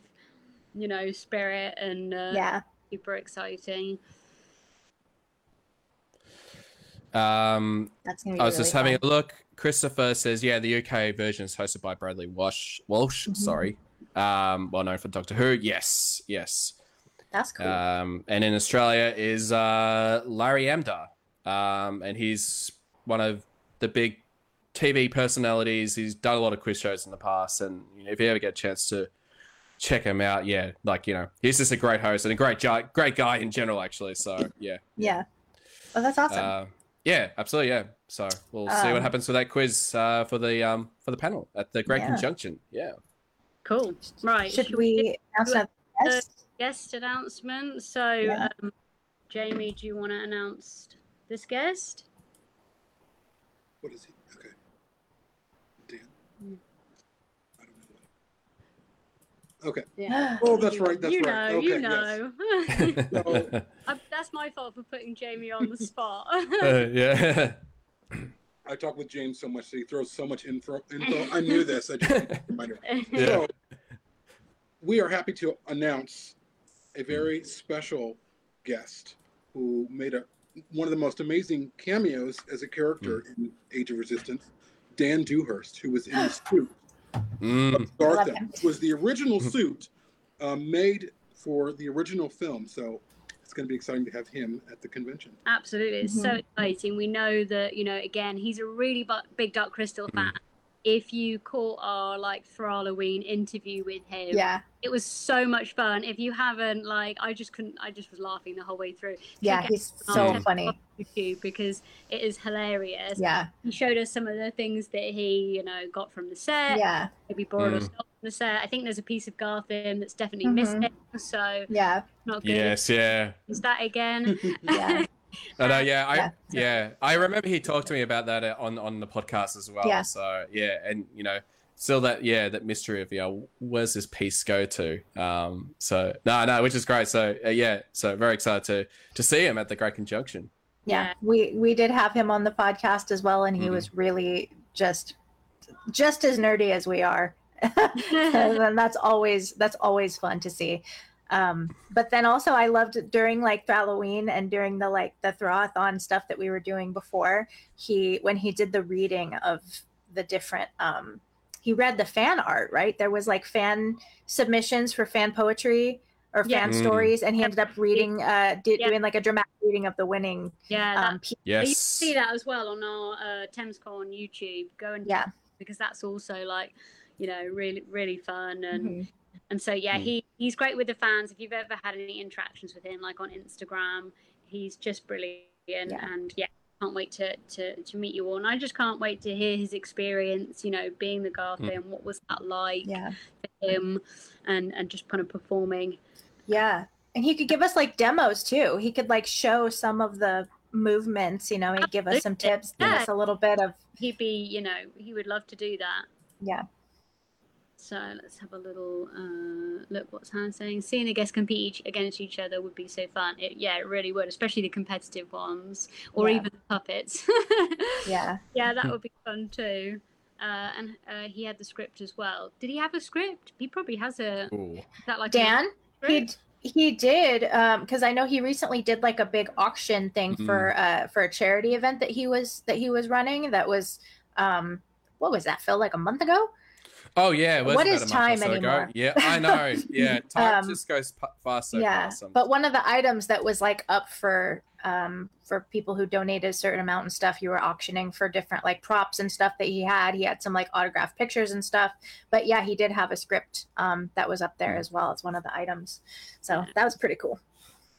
you know, spirit and uh, Yeah. super exciting. Um, That's gonna be I was really just having a look. Christopher says, yeah, the UK version is hosted by Bradley Walsh. Walsh, Mhm. sorry. Um, well known for Doctor Who. Yes, yes. That's cool. Um, and in Australia is uh, Larry Emdur, um, and he's one of the big TV personalities. He's done a lot of quiz shows in the past, and you know, if you ever get a chance to check him out, yeah, like you know, he's just a great host and a great guy, great guy in general, actually. So yeah, yeah. Oh, that's awesome. uh, yeah, absolutely, yeah. So we'll see what Um, happens with that quiz uh, for the um, for the panel at the Great Yeah. Conjunction. Yeah. Cool. Right. Should we announce another guest? guest announcement? So, Yeah. um, Jamie, do you want to announce this guest? What is he? Okay. Dan. Mm. I don't know. Okay. Yeah. Oh, that's right. That's you right. know, okay. you Yes. know. So, I- that's my fault for putting Jamie on the spot. Uh, yeah. I talk with James so much that he throws so much info. info. I knew this. I just reminder. Yeah. So, we are happy to announce a very special guest who made a one of the most amazing cameos as a character in Age of Resistance, Dan Dewhurst, who was in the suit Mm. of Love was the original suit um, made for the original film. So it's going to be exciting to have him at the convention. Absolutely, it's so exciting. We know that you know. Again, he's a really bu- big Dark Crystal fan. If you caught our like for Halloween interview with him, Yeah. it was so much fun. If you haven't, like, I just couldn't. I just was laughing the whole way through. Yeah, Check he's so funny. YouTube because it is hilarious. Yeah. He showed us some of the things that he, you know, got from the set. Yeah. Maybe borrowed or Mm. stole from the set. I think there's a piece of Garthim that's definitely Mhm. missing. So Yeah. not good. Yes, yeah. Is that again? Yeah. I know, yeah, I Yeah. yeah, I remember he talked to me about that uh, on on the podcast as well. Yeah. So yeah, and you know, still that yeah, that mystery of you know, where's this piece go to? Um, so no, no, which is great. So uh, yeah, so very excited to to see him at the Great Conjunction. yeah Yeah. we we did have him on the podcast as well and he Mhm. was really just just as nerdy as we are and that's always that's always fun to see um but then also i loved during like halloween and during the like the throwathon stuff that we were doing before he when he did the reading of the different um he read the fan art right there was like fan submissions for fan poetry or Yeah. fan Mm. stories and he ended up reading uh did, Yeah. doing like a dramatic reading of the winning Yeah, that, um piece. you Yes. see that as well on our uh, ThamesCon on YouTube. Go and Yeah. because that's also like, you know, really really fun and Mhm. And so yeah, Mm. he he's great with the fans. If you've ever had any interactions with him, like on Instagram, he's just brilliant. Yeah. And yeah, can't wait to, to to meet you all. And I just can't wait to hear his experience. You know, being the Garth Mm. and what was that like yeah for him, and and just kind of performing. Yeah. And he could give us like demos too. He could like show some of the movements, you know, he'd give us some tips, give us a little bit of He'd be, you know, he would love to do that. yeah. So let's have a little uh, look. What's Han saying? Seeing the guests compete each, against each other would be so fun. It, yeah, it really would, especially the competitive ones, or Yeah. even the puppets. Yeah. yeah, that would be fun too. Uh, and uh, he had the script as well. Did he have a script? He probably has a. Ooh. Is that like Dan, he he did um because I know he recently did like a big auction thing for uh for a charity event that he was that he was running that was um what was that Phil like a month ago? Oh yeah, it was What is a month or time so ago. anymore? Yeah, I know. Yeah, time Um, just goes p- fast so yeah but one of the items that was like up for um for people who donated a certain amount and stuff you were auctioning for different like props and stuff that he had he had some like autographed pictures and stuff but yeah he did have a script um that was up there as well as one of the items so that was pretty cool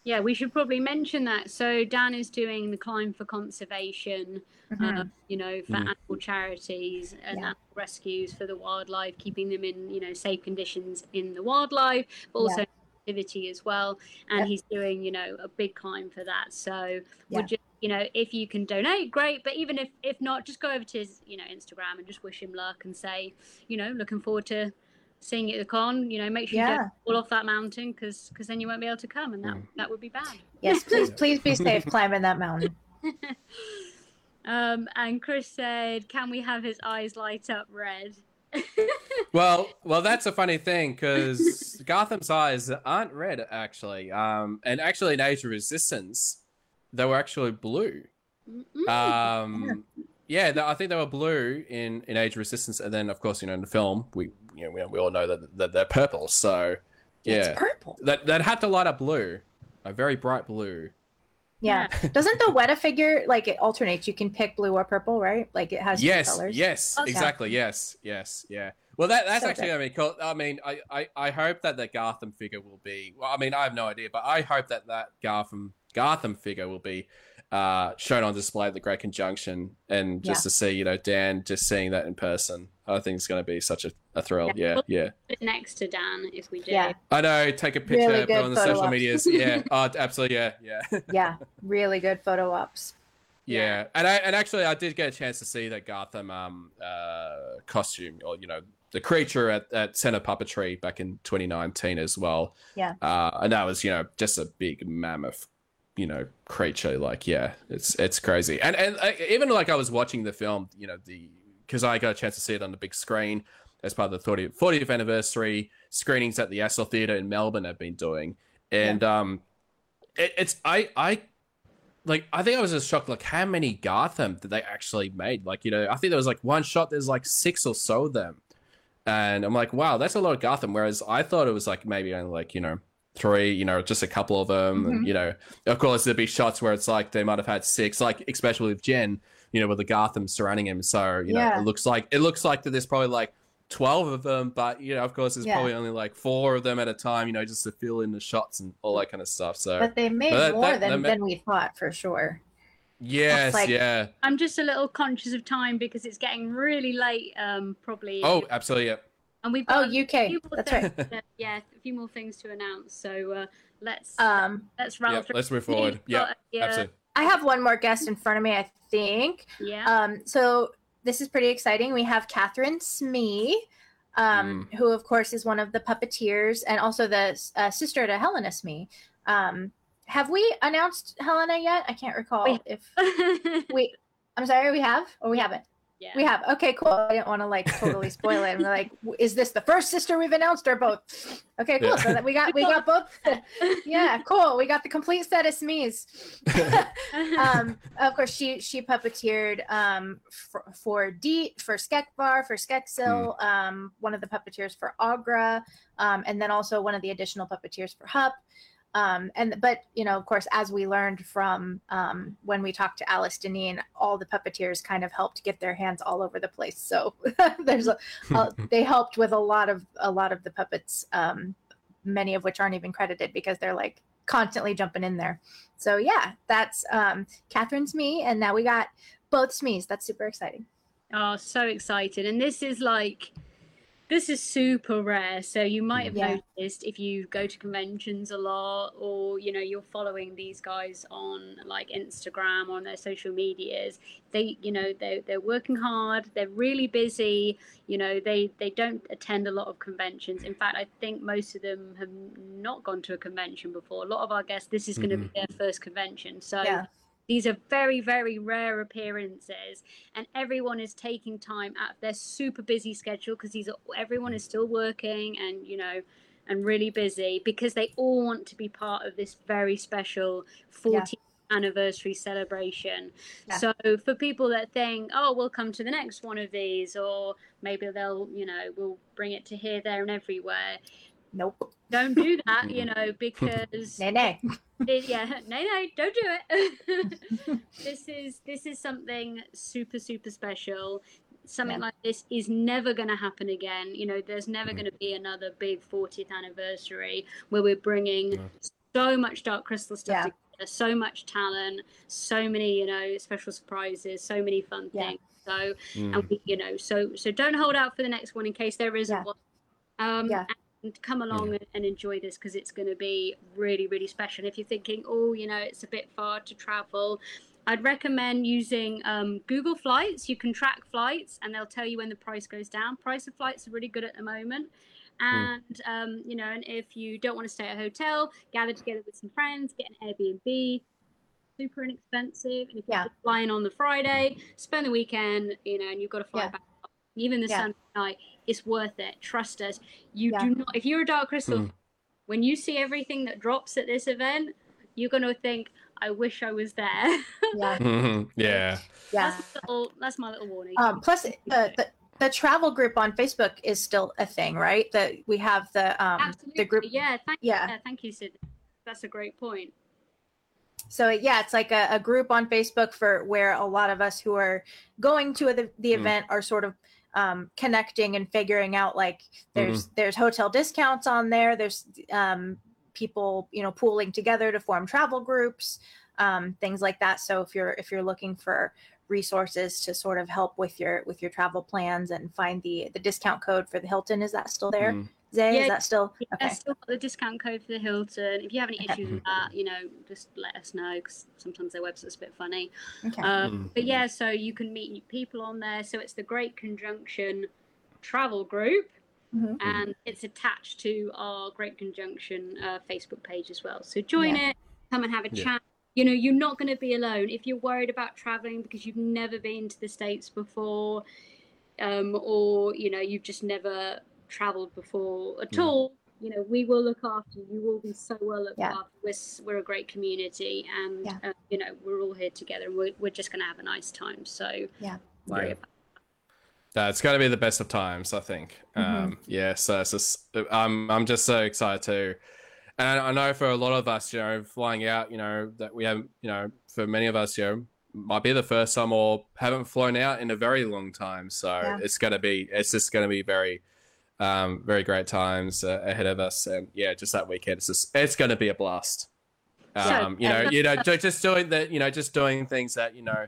Yeah, we should probably mention that. So Dan is doing the climb for conservation. Mhm. uh, you know, for Mm. animal charities and Yeah. animal rescues for the wildlife, keeping them in, you know, safe conditions in the wildlife, but also Yeah. activity as well. And Yep. he's doing, you know, a big climb for that. So Yeah. would you, you know, if you can donate, great. But even if if not, just go over to his, you know, Instagram and just wish him luck and say, you know, looking forward to seeing it at the con. You know, make sure you Yeah. don't fall off that mountain because because then you won't be able to come, and that Mm. that would be bad. yes please please be safe climbing that mountain Um, and Chris said, "Can we have his eyes light up red?" Well, well, that's a funny thing because Garthim's eyes aren't red actually, um, and actually in Age of Resistance, they were actually blue. Mm-mm. Um, yeah, they- I think they were blue in in Age of Resistance, and then of course you know in the film we you know we, we all know that, that they're purple. So yeah, it's purple that that had to light up blue, a very bright blue. yeah doesn't the weta figure like it alternates you can pick blue or purple right like it has two yes, colors yes, yeah. exactly, yes, yes, yeah. Well, that that's So actually good. gonna be cool. I mean, I, I I hope that the Garthim figure will be. Well, I mean, I have no idea, but I hope that that Garthim Garthim figure will be uh, shown on display at the Great Conjunction, and just Yeah. to see, you know, Dan just seeing that in person. I think it's going to be such a, a thrill. Yeah, Yeah. yeah. Put it next to Dan if we do. Yeah. I know. Take a picture, Really put on the social ops. medias. Yeah. Oh, absolutely. Yeah, yeah. yeah really good photo ops Yeah, and I and actually I did get a chance to see that Garthim um uh costume or you know the creature at, at Center Puppetry back in 2019 as well. Yeah. Uh, and that was you know just a big mammoth, you know creature. Like yeah, it's it's crazy. And and uh, even like I was watching the film, you know the because I got a chance to see it on the big screen as part of the 40th, 40th anniversary screenings at the Astor Theatre in Melbourne have been doing, and um, it, it's I I like I think I was just shocked like how many Garthim did they actually made? Like, you know, I think there was like one shot, there's like six or so of them. And I'm like, wow, that's a lot of Garthim. Whereas I thought it was like maybe only like, you know, three, you know, just a couple of them. And, Mhm. you know, of course there'd be shots where it's like they might have had six, like especially with Jen, you know, with the Garthim surrounding him. So, you know, it looks like it looks like that there's probably like 12 of them, but you know, of course there's Yeah. probably only like four of them at a time, you know, just to fill in the shots and all that kind of stuff. So but they made that- more that- than, that ma- than we thought for sure yes, like- yeah. I'm just a little conscious of time because it's getting really late. Um, probably. Oh, absolutely. Yeah. And we've oh got a uk few more that's right to- yeah, a few more things to announce. So uh, let's um let's rattle Yeah, through. let's move forward. Yeah, got a, uh, absolutely. I have one more guest in front of me, I think. Yeah. Um, so this is pretty exciting. We have Catherine Smee, um, who of course is one of the puppeteers and also the uh, sister to Helena Smee. Um, have we announced Helena yet? I can't recall We- if we. I'm sorry, we have or we haven't. Yeah. We have. Okay, cool. I didn't want to like totally spoil it. I'm like, is this the first sister we've announced or both? Okay, cool. Yeah. So that we got we got both. yeah, cool. We got the complete set of Smees. um, of course, she she puppeteered um, for, for Deet, for SkekVar, for Skeksil, um, one of the puppeteers for Aughra, um, and then also one of the additional puppeteers for Hup. Um, and but you know, of course, as we learned from um, when we talked to Alice Dinnean, all the puppeteers kind of helped get their hands all over the place. So there's a, a they helped with a lot of a lot of the puppets, um, many of which aren't even credited because they're like constantly jumping in there. So yeah, that's um, Catherine Smee, and now we got both Smees. That's super exciting. Oh, so excited. And this is like this is super rare. So you might have Yeah. noticed if you go to conventions a lot or you know you're following these guys on like Instagram or on their social medias, they you know they they're working hard, they're really busy, you know, they they don't attend a lot of conventions. In fact, I think most of them have not gone to a convention before. A lot of our guests this is going to be mm-hmm. their first convention. So Yeah. These are very, very rare appearances, and everyone is taking time out of their super busy schedule because these are everyone is still working and you know and really busy because they all want to be part of this very special 40th anniversary celebration. Yeah. So for people that think, oh, we'll come to the next one of these, or maybe they'll, you know, we'll bring it to here, there, and everywhere. Nope. Don't do that, you know, because Nay, nay. It- yeah no no don't do it this is this is something super super special something Yeah. like this is never going to happen again you know there's never going to be another big 40th anniversary where we're bringing so much dark crystal stuff Yeah. together so much talent so many you know special surprises so many fun Yeah. things so Mm. and we, you know so so don't hold out for the next one in case there isn't Yeah. one um Yeah. And come along and, and enjoy this because it's going to be really really special. And if you're thinking oh you know it's a bit far to travel i'd recommend using um, google flights. You can track flights and they'll tell you when the price goes down. Price of flights are really good at the moment. And um, you know and if you don't want to stay at a hotel gather together with some friends get an airbnb. Super inexpensive. And if Yeah. you're flying on the friday spend the weekend you know and you've got to fly Yeah. back. Even the Yeah. sunday night it's worth it trust us you Yeah. do not if you're a dark crystal Mm. when you see everything that drops at this event you're going to think i wish i was there Yeah. Mhm. yeah. Yeah. that's, a little, that's my little warning Um, plus, the, the the travel group on Facebook is still a thing, right? That we have the um Absolutely. the group. yeah thank, Yeah. yeah thank you Sid. that's a great point So yeah, it's like a, a group on Facebook for where a lot of us who are going to the, the Mm. event are sort of um, connecting and figuring out like there's there's hotel discounts on there. There's um, people you know pooling together to form travel groups, um, things like that. So if you're if you're looking for resources to sort of help with your with your travel plans and find the the discount code for the Hilton, is that still there? Mm. Zay, Yeah, is that still Yeah, okay? still got the discount code for the Hilton. If you have any Okay. issues with that, you know, just let us know because sometimes their website's a bit funny. Okay. Um, But yeah, so you can meet new people on there. So it's the Great Conjunction Travel Group, Mhm. and it's attached to our Great Conjunction uh, Facebook page as well. So join Yeah. it, come and have a Yeah. chat. You know, you're not going to be alone if you're worried about traveling because you've never been to the states before, um, or you know you've just never traveled before at Mm. all. You know, we will look after you. You will be so well looked Yeah. after. We're, we're a great community, and Yeah. uh, you know we're all here together, and we're, we're just going to have a nice time. So Yeah. worry Yeah. about. That's got to be the best of times, I think. Um, yeah, so it's just, I'm, I'm just so excited too. And I know for a lot of us, you know, flying out, you know, that we haven't, you know, for many of us, you know, might be the first time or haven't flown out in a very long time. So Yeah. it's going to be, it's just going to be very, um, very great times uh, ahead of us. And yeah, just that weekend, it's just, it's going to be a blast. Um, you know, you know, just doing that, you know, just doing things that, you know,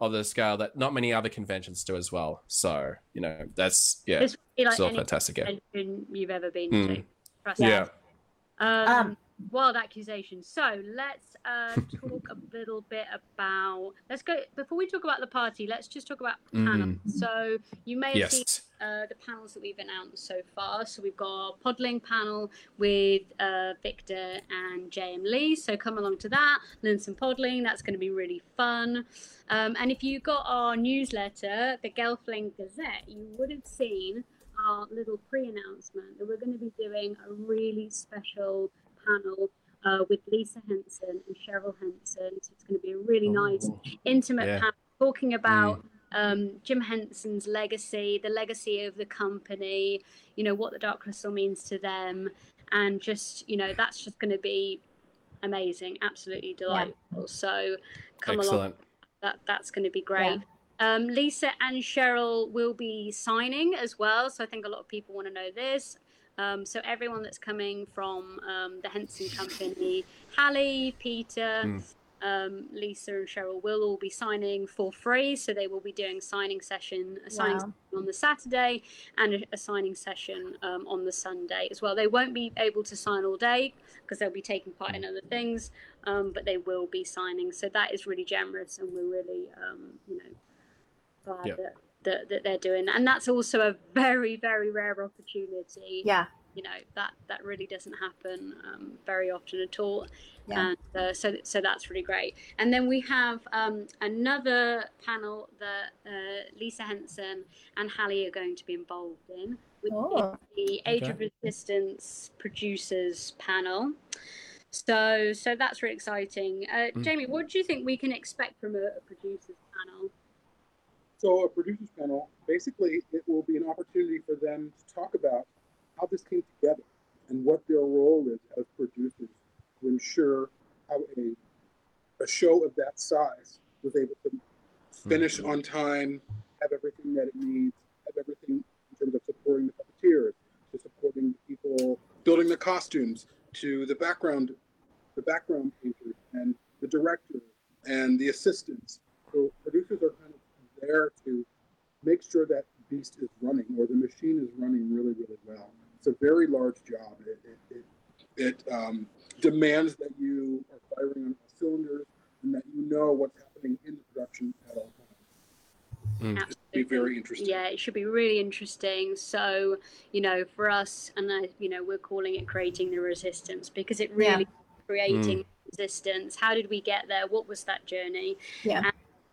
of the scale that not many other conventions do as well. So, you know, that's yeah, This will like it's fantastic. Yeah. convention you've ever been Mm. to. Trust Yeah. Um, Um, wild accusations. So let's uh, talk a little bit about. Let's go before we talk about the party. Let's just talk about panels. So you may have seen uh, the panels that we've announced so far. So we've got our Podling panel with uh, Victor and JM Lee. So come along to that. Learn some Podling. That's going to be really fun. Um, and if you got our newsletter, the Gelfling Gazette, you would have seen our little pre-announcement that we're going to be doing a really special panel uh, with Lisa Henson and Cheryl Henson. So it's going to be a really nice, intimate Yeah. panel talking about um, Jim Henson's legacy, the legacy of the company, you know, what the Dark Crystal means to them, and just, you know, that's just going to be amazing, absolutely delightful. So come along Excellent. that that's going to be great. Um, Lisa and Cheryl will be signing as well, so I think a lot of people want to know this. Um, so everyone that's coming from um, the Henson Company, Halle, Peter, um, Lisa, and Cheryl will all be signing for free. So they will be doing signing session, a signing Wow. session on the Saturday, and a, a signing session um, on the Sunday as well. They won't be able to sign all day because they'll be taking part in other things, um, but they will be signing. So that is really generous, and we're really, um, you know, glad Yep. that, that that they're doing. And that's also a very, very rare opportunity. Yeah. You know that that really doesn't happen um, very often at all. Yeah. And uh, so so that's really great. And then we have um, another panel that uh, Lisa Henson and Halle are going to be involved in, which Oh. is the Age of Resistance producers panel. So so that's really exciting. Uh, Mm. Jamie, what do you think we can expect from a, a producers panel? So a producers panel, basically, it will be an opportunity for them to talk about how this came together and what their role is as producers to ensure how a, a show of that size was able to finish mm-hmm. on time, have everything that it needs, have everything in terms of supporting the puppeteers, to supporting the people building the costumes, to the background, the background painters and the director and the assistants. So producers are kind of there to make sure that beast is running or the machine is running really, really well. It's a very large job. It, it, it, it um, demands that you are firing on all cylinders and that you know what's happening in the production at all times. It's be very interesting. Yeah, it should be really interesting. So, you know, for us, and I, you know, we're calling it creating the resistance because it Yeah. really creating resistance. How did we get there? What was that journey? Yeah. And,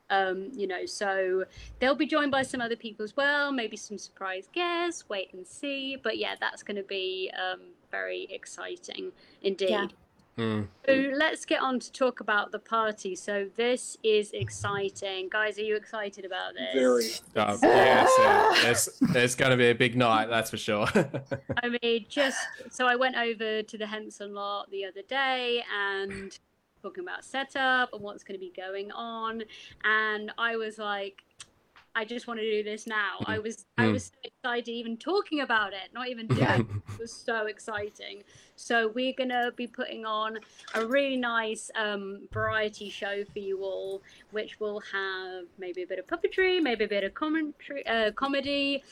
um, you know, so they'll be joined by some other people as well, maybe some surprise guests. Wait and see. But yeah, that's going to be um, very exciting indeed. Yeah. Mm. So let's get on to talk about the party. So this is exciting, guys. Are you excited about this? Very. Uh, yeah, so it's, it's going to be a big night, that's for sure. I mean, just so I went over to the Henson lot the other day and talking about setup and what's going to be going on, and I was like, I just want to do this now. I was I Mm. was so excited even talking about it, not even doing it. It was so exciting. So we're gonna be putting on a really nice um, variety show for you all, which will have maybe a bit of puppetry, maybe a bit of commentary, uh, comedy.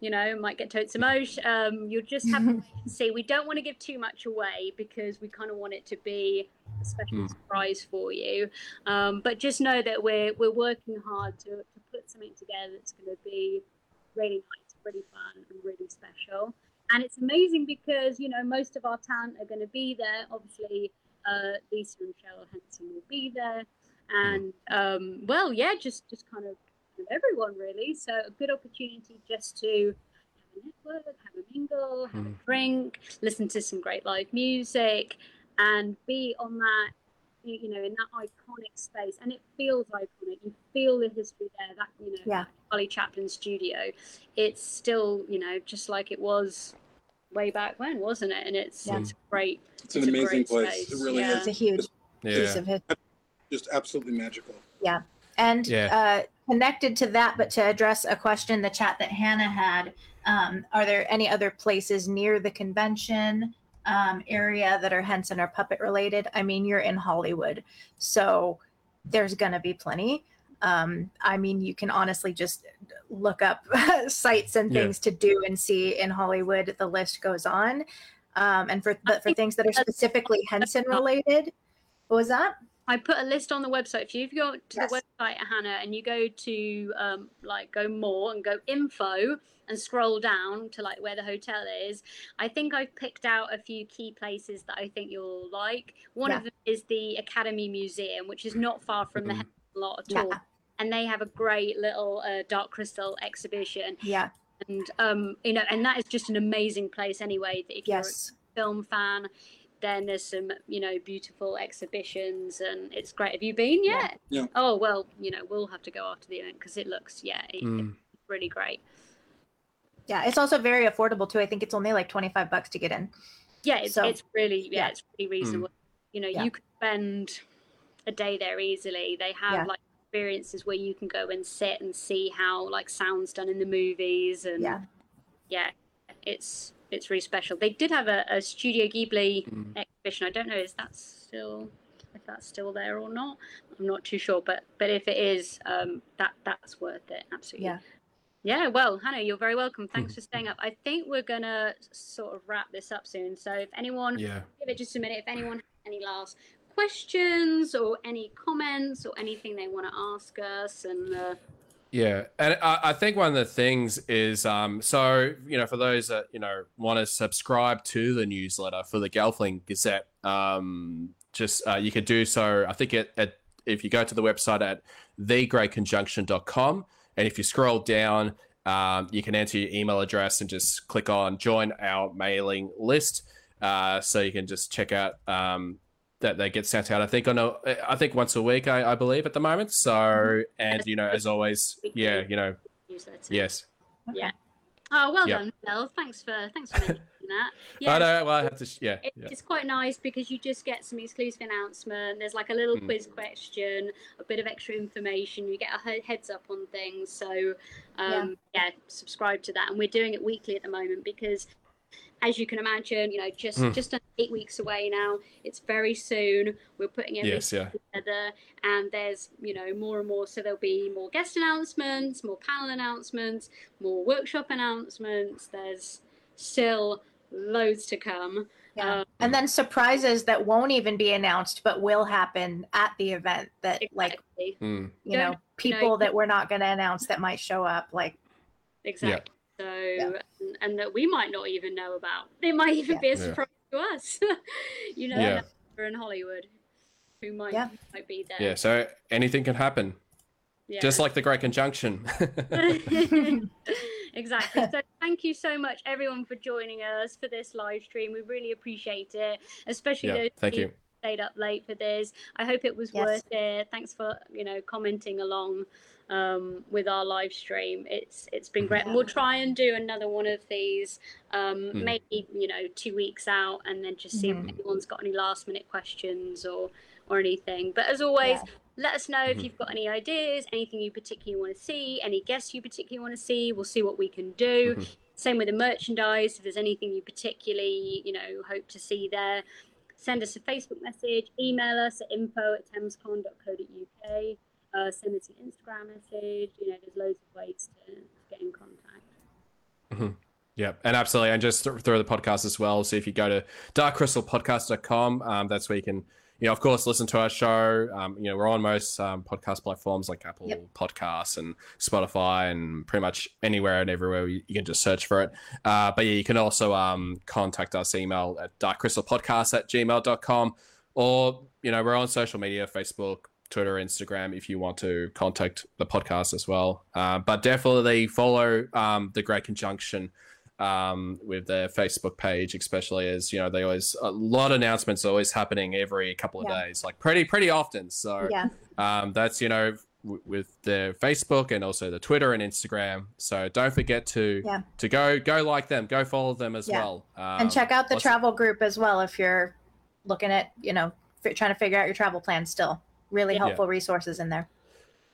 You know, might get totes emotion. Um, you'll just have to see. We don't want to give too much away because we kind of want it to be a special surprise for you. Um, but just know that we're we're working hard to, to put something together that's going to be really nice, really fun, and really special. And it's amazing because you know most of our talent are going to be there. Obviously, uh, Lisa and Cheryl Henson will be there, and um, well, yeah, just just kind of kind everyone really. So a good opportunity just to have a network, have a mingle, have a mm. drink, listen to some great live music, and be on that you you know in that iconic space. And it feels iconic. You feel the history there. That you know, Yeah. Charlie Chaplin studio. It's still you know just like it was way back when, wasn't it? And it's Yeah. it's great. It's an amazing place. space, It really yeah. It's a huge piece of history. Just absolutely magical. Yeah. And Yeah. uh, connected to that, but to address a question in the chat that Hannah had, um, are there any other places near the convention um, area that are Henson or puppet related? I mean, you're in Hollywood, so there's going to be plenty. Um, I mean, you can honestly just look up sites and Yeah. things to do and see in Hollywood. The list goes on. um, and for but for things that are specifically Henson related. What was that? I put a list on the website. If you go to Yes. the website, Hannah, and you go to um, like go more and go info and scroll down to like where the hotel is, I think I've picked out a few key places that I think you'll like. One Yeah. of them is the Academy Museum, which is not far from the Mhm. Henson lot at Yeah. all. And they have a great little uh, dark crystal exhibition, Yeah. and um, you know, and that is just an amazing place anyway. That if you're a film fan. Then there's some, you know, beautiful exhibitions, and it's great. Have you been yet? Yeah. Oh well, you know, we'll have to go after the event because it looks, yeah, it, Mm. it's really great. Yeah. It's also very affordable too. I think it's only like twenty five bucks to get in. Yeah, it's, So- it's really, yeah, yeah. it's really reasonable. You know, Yeah. you could spend a day there easily. They have Yeah. like experiences where you can go and sit and see how like sounds done in the movies, and Yeah. yeah, it's it's really special. They did have a, a Studio Ghibli Mm. exhibition. I don't know is that still if that's still there or not. I'm not too sure, but but if it is, um, that that's worth it. Absolutely. Yeah. Yeah, well, Hannah, you're very welcome. Thanks for staying up. I think we're gonna sort of wrap this up soon. So if anyone, Yeah. give it just a minute. If anyone has any last questions or any comments or anything they want to ask us, and uh, Yeah, and I, I think one of the things is, um, so you know, for those that you know want to subscribe to the newsletter for the Gelfling Gazette, um, just uh, you could do so. I think at if you go to the website at thegreatconjunction.com, and if you scroll down, um, you can enter your email address and just click on join our mailing list, uh, so you can just check out. Um, that they get sent out. I think on a, I think once a week, I, I believe at the moment. So, and you know, as always, yeah, you know, yes. Yeah. Oh, well Yeah. done, Mel. Thanks for thanks for mentioning that. I Yeah, know. Well, I have to. Yeah, it- yeah. it's quite nice because you just get some exclusive announcement. There's like a little Mm. quiz question, a bit of extra information. You get a heads up on things. So, um, yeah. subscribe to that. And we're doing it weekly at the moment because, as you can imagine, you know, just Mm. just eight weeks away now. It's very soon. We're putting everything Yes, yeah. together, and there's you know more and more. So there'll be more guest announcements, more panel announcements, more workshop announcements. There's still loads to come. Yeah. Um, and then surprises that won't even be announced but will happen at the event that like. Mm. you Don't- know you know, people that we're not going to announce that might show up like Exactly. So, and, and that we might not even know about. It might even be a Yeah. surprise to us. you know, Yeah. we're in Hollywood. Who might Yeah. might be there? Yeah. So anything can happen, Yeah. just like the Great Conjunction. exactly. So thank you so much, everyone, for joining us for this live stream. We really appreciate it, especially yeah. those Thank who you. stayed up late for this. I hope it was Yes. worth it. Thanks for you know commenting along um, with our live stream. It's it's been great, and we'll try and do another one of these, um, Mhm. maybe you know two weeks out, and then just see Mhm. if anyone's got any last minute questions or or anything. But as always. Yeah. Let us know if Mhm. you've got any ideas, anything you particularly want to see, any guests you particularly want to see. We'll see what we can do. Same with the merchandise. If there's anything you particularly, you know, hope to see there, send us a Facebook message, email us at info at thamescon.co.uk, uh, send us an Instagram message. You know, there's loads of ways to get in contact. Yeah, and absolutely. And just th- through the podcast as well. So if you go to darkcrystalpodcast.com, um, that's where you can, you know, of course, listen to our show. Um, you know, we're on most um, podcast platforms like Apple Yep. Podcasts and Spotify and pretty much anywhere and everywhere you, you can just search for it. Uh, but yeah, you can also um, contact us, email at darkcrystalpodcast at gmail.com or, you know, we're on social media, Facebook, Twitter, Instagram, if you want to contact the podcast as well. Uh, but definitely follow um, the Great Conjunction um, with their Facebook page, especially as you know they always a lot of announcements always happening every couple of Yeah. days, like pretty pretty often. So yeah um, that's you know w- with the Facebook and also the Twitter and Instagram. So don't forget to Yeah. to go go like them, go follow them as well, um, and check out the travel group as well if you're looking at you know fi- trying to figure out your travel plan still really Yeah. helpful resources in there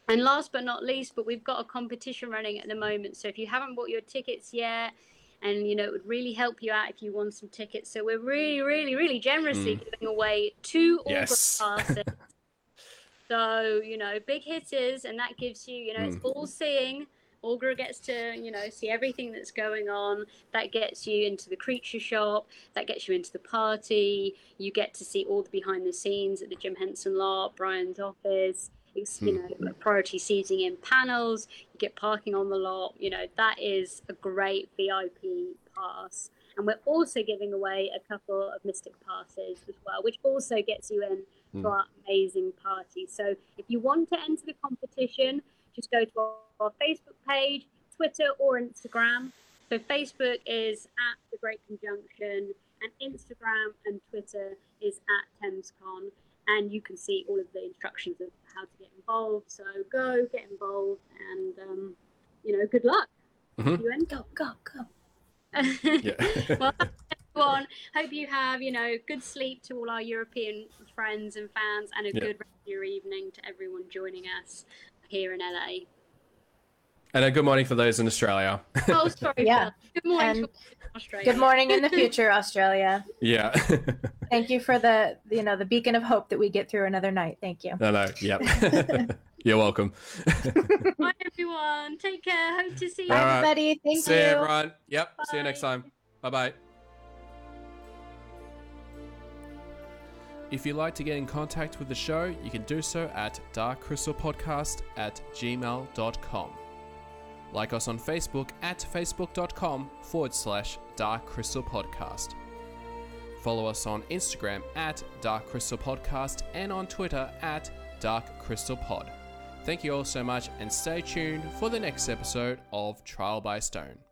And last but not least, but we've got a competition running at the moment. So if you haven't bought your tickets yet, and you know it would really help you out if you won some tickets. So we're really, really, really generously giving away two Mm. Yes. Aughra passes. so you know, big hitters, and that gives you, you know, it's Mm. all seeing Aughra gets to, you know, see everything that's going on. That gets you into the creature shop. That gets you into the party. You get to see all the behind the scenes at the Jim Henson lot, Brian's office. It's, you hmm. know, priority seating in panels. You get parking on the lot. You know, that is a great VIP pass. And we're also giving away a couple of Mystic passes as well, which also gets you in to hmm. our amazing party. So if you want to enter the competition, just go to our, our Facebook page, Twitter, or Instagram. So Facebook is at the Great Conjunction, and Instagram and Twitter is at ThamesCon, and you can see all of the instructions of how to get involved. So go get involved, and um, you know, good luck. Mhm. You enter. Go, go, go. Yeah. well, everyone, hope you have, you know, good sleep to all our European friends and fans, and a Yeah. good rest of your evening to everyone joining us here in LA. And a good morning for those in Australia. Oh, sorry. Yeah. Good morning, And Australia. Good morning in the future, Australia. yeah. Thank you for the you know the beacon of hope that we get through another night. Thank you. no, no. Yep. You're welcome. Bye, everyone. Take care. Hope to see you. Bye, All right. everybody. Thank you. See you. you, everyone. Yep. See you next time. Bye bye. If you'd like to get in contact with the show, you can do so at darkcrystalpodcast at gmail.com. Like us on Facebook at facebook.com forward slash Dark Crystal Podcast. Follow us on Instagram at Dark Crystal Podcast and on Twitter at Dark Crystal Pod. Thank you all so much and stay tuned for the next episode of Trial by Stone.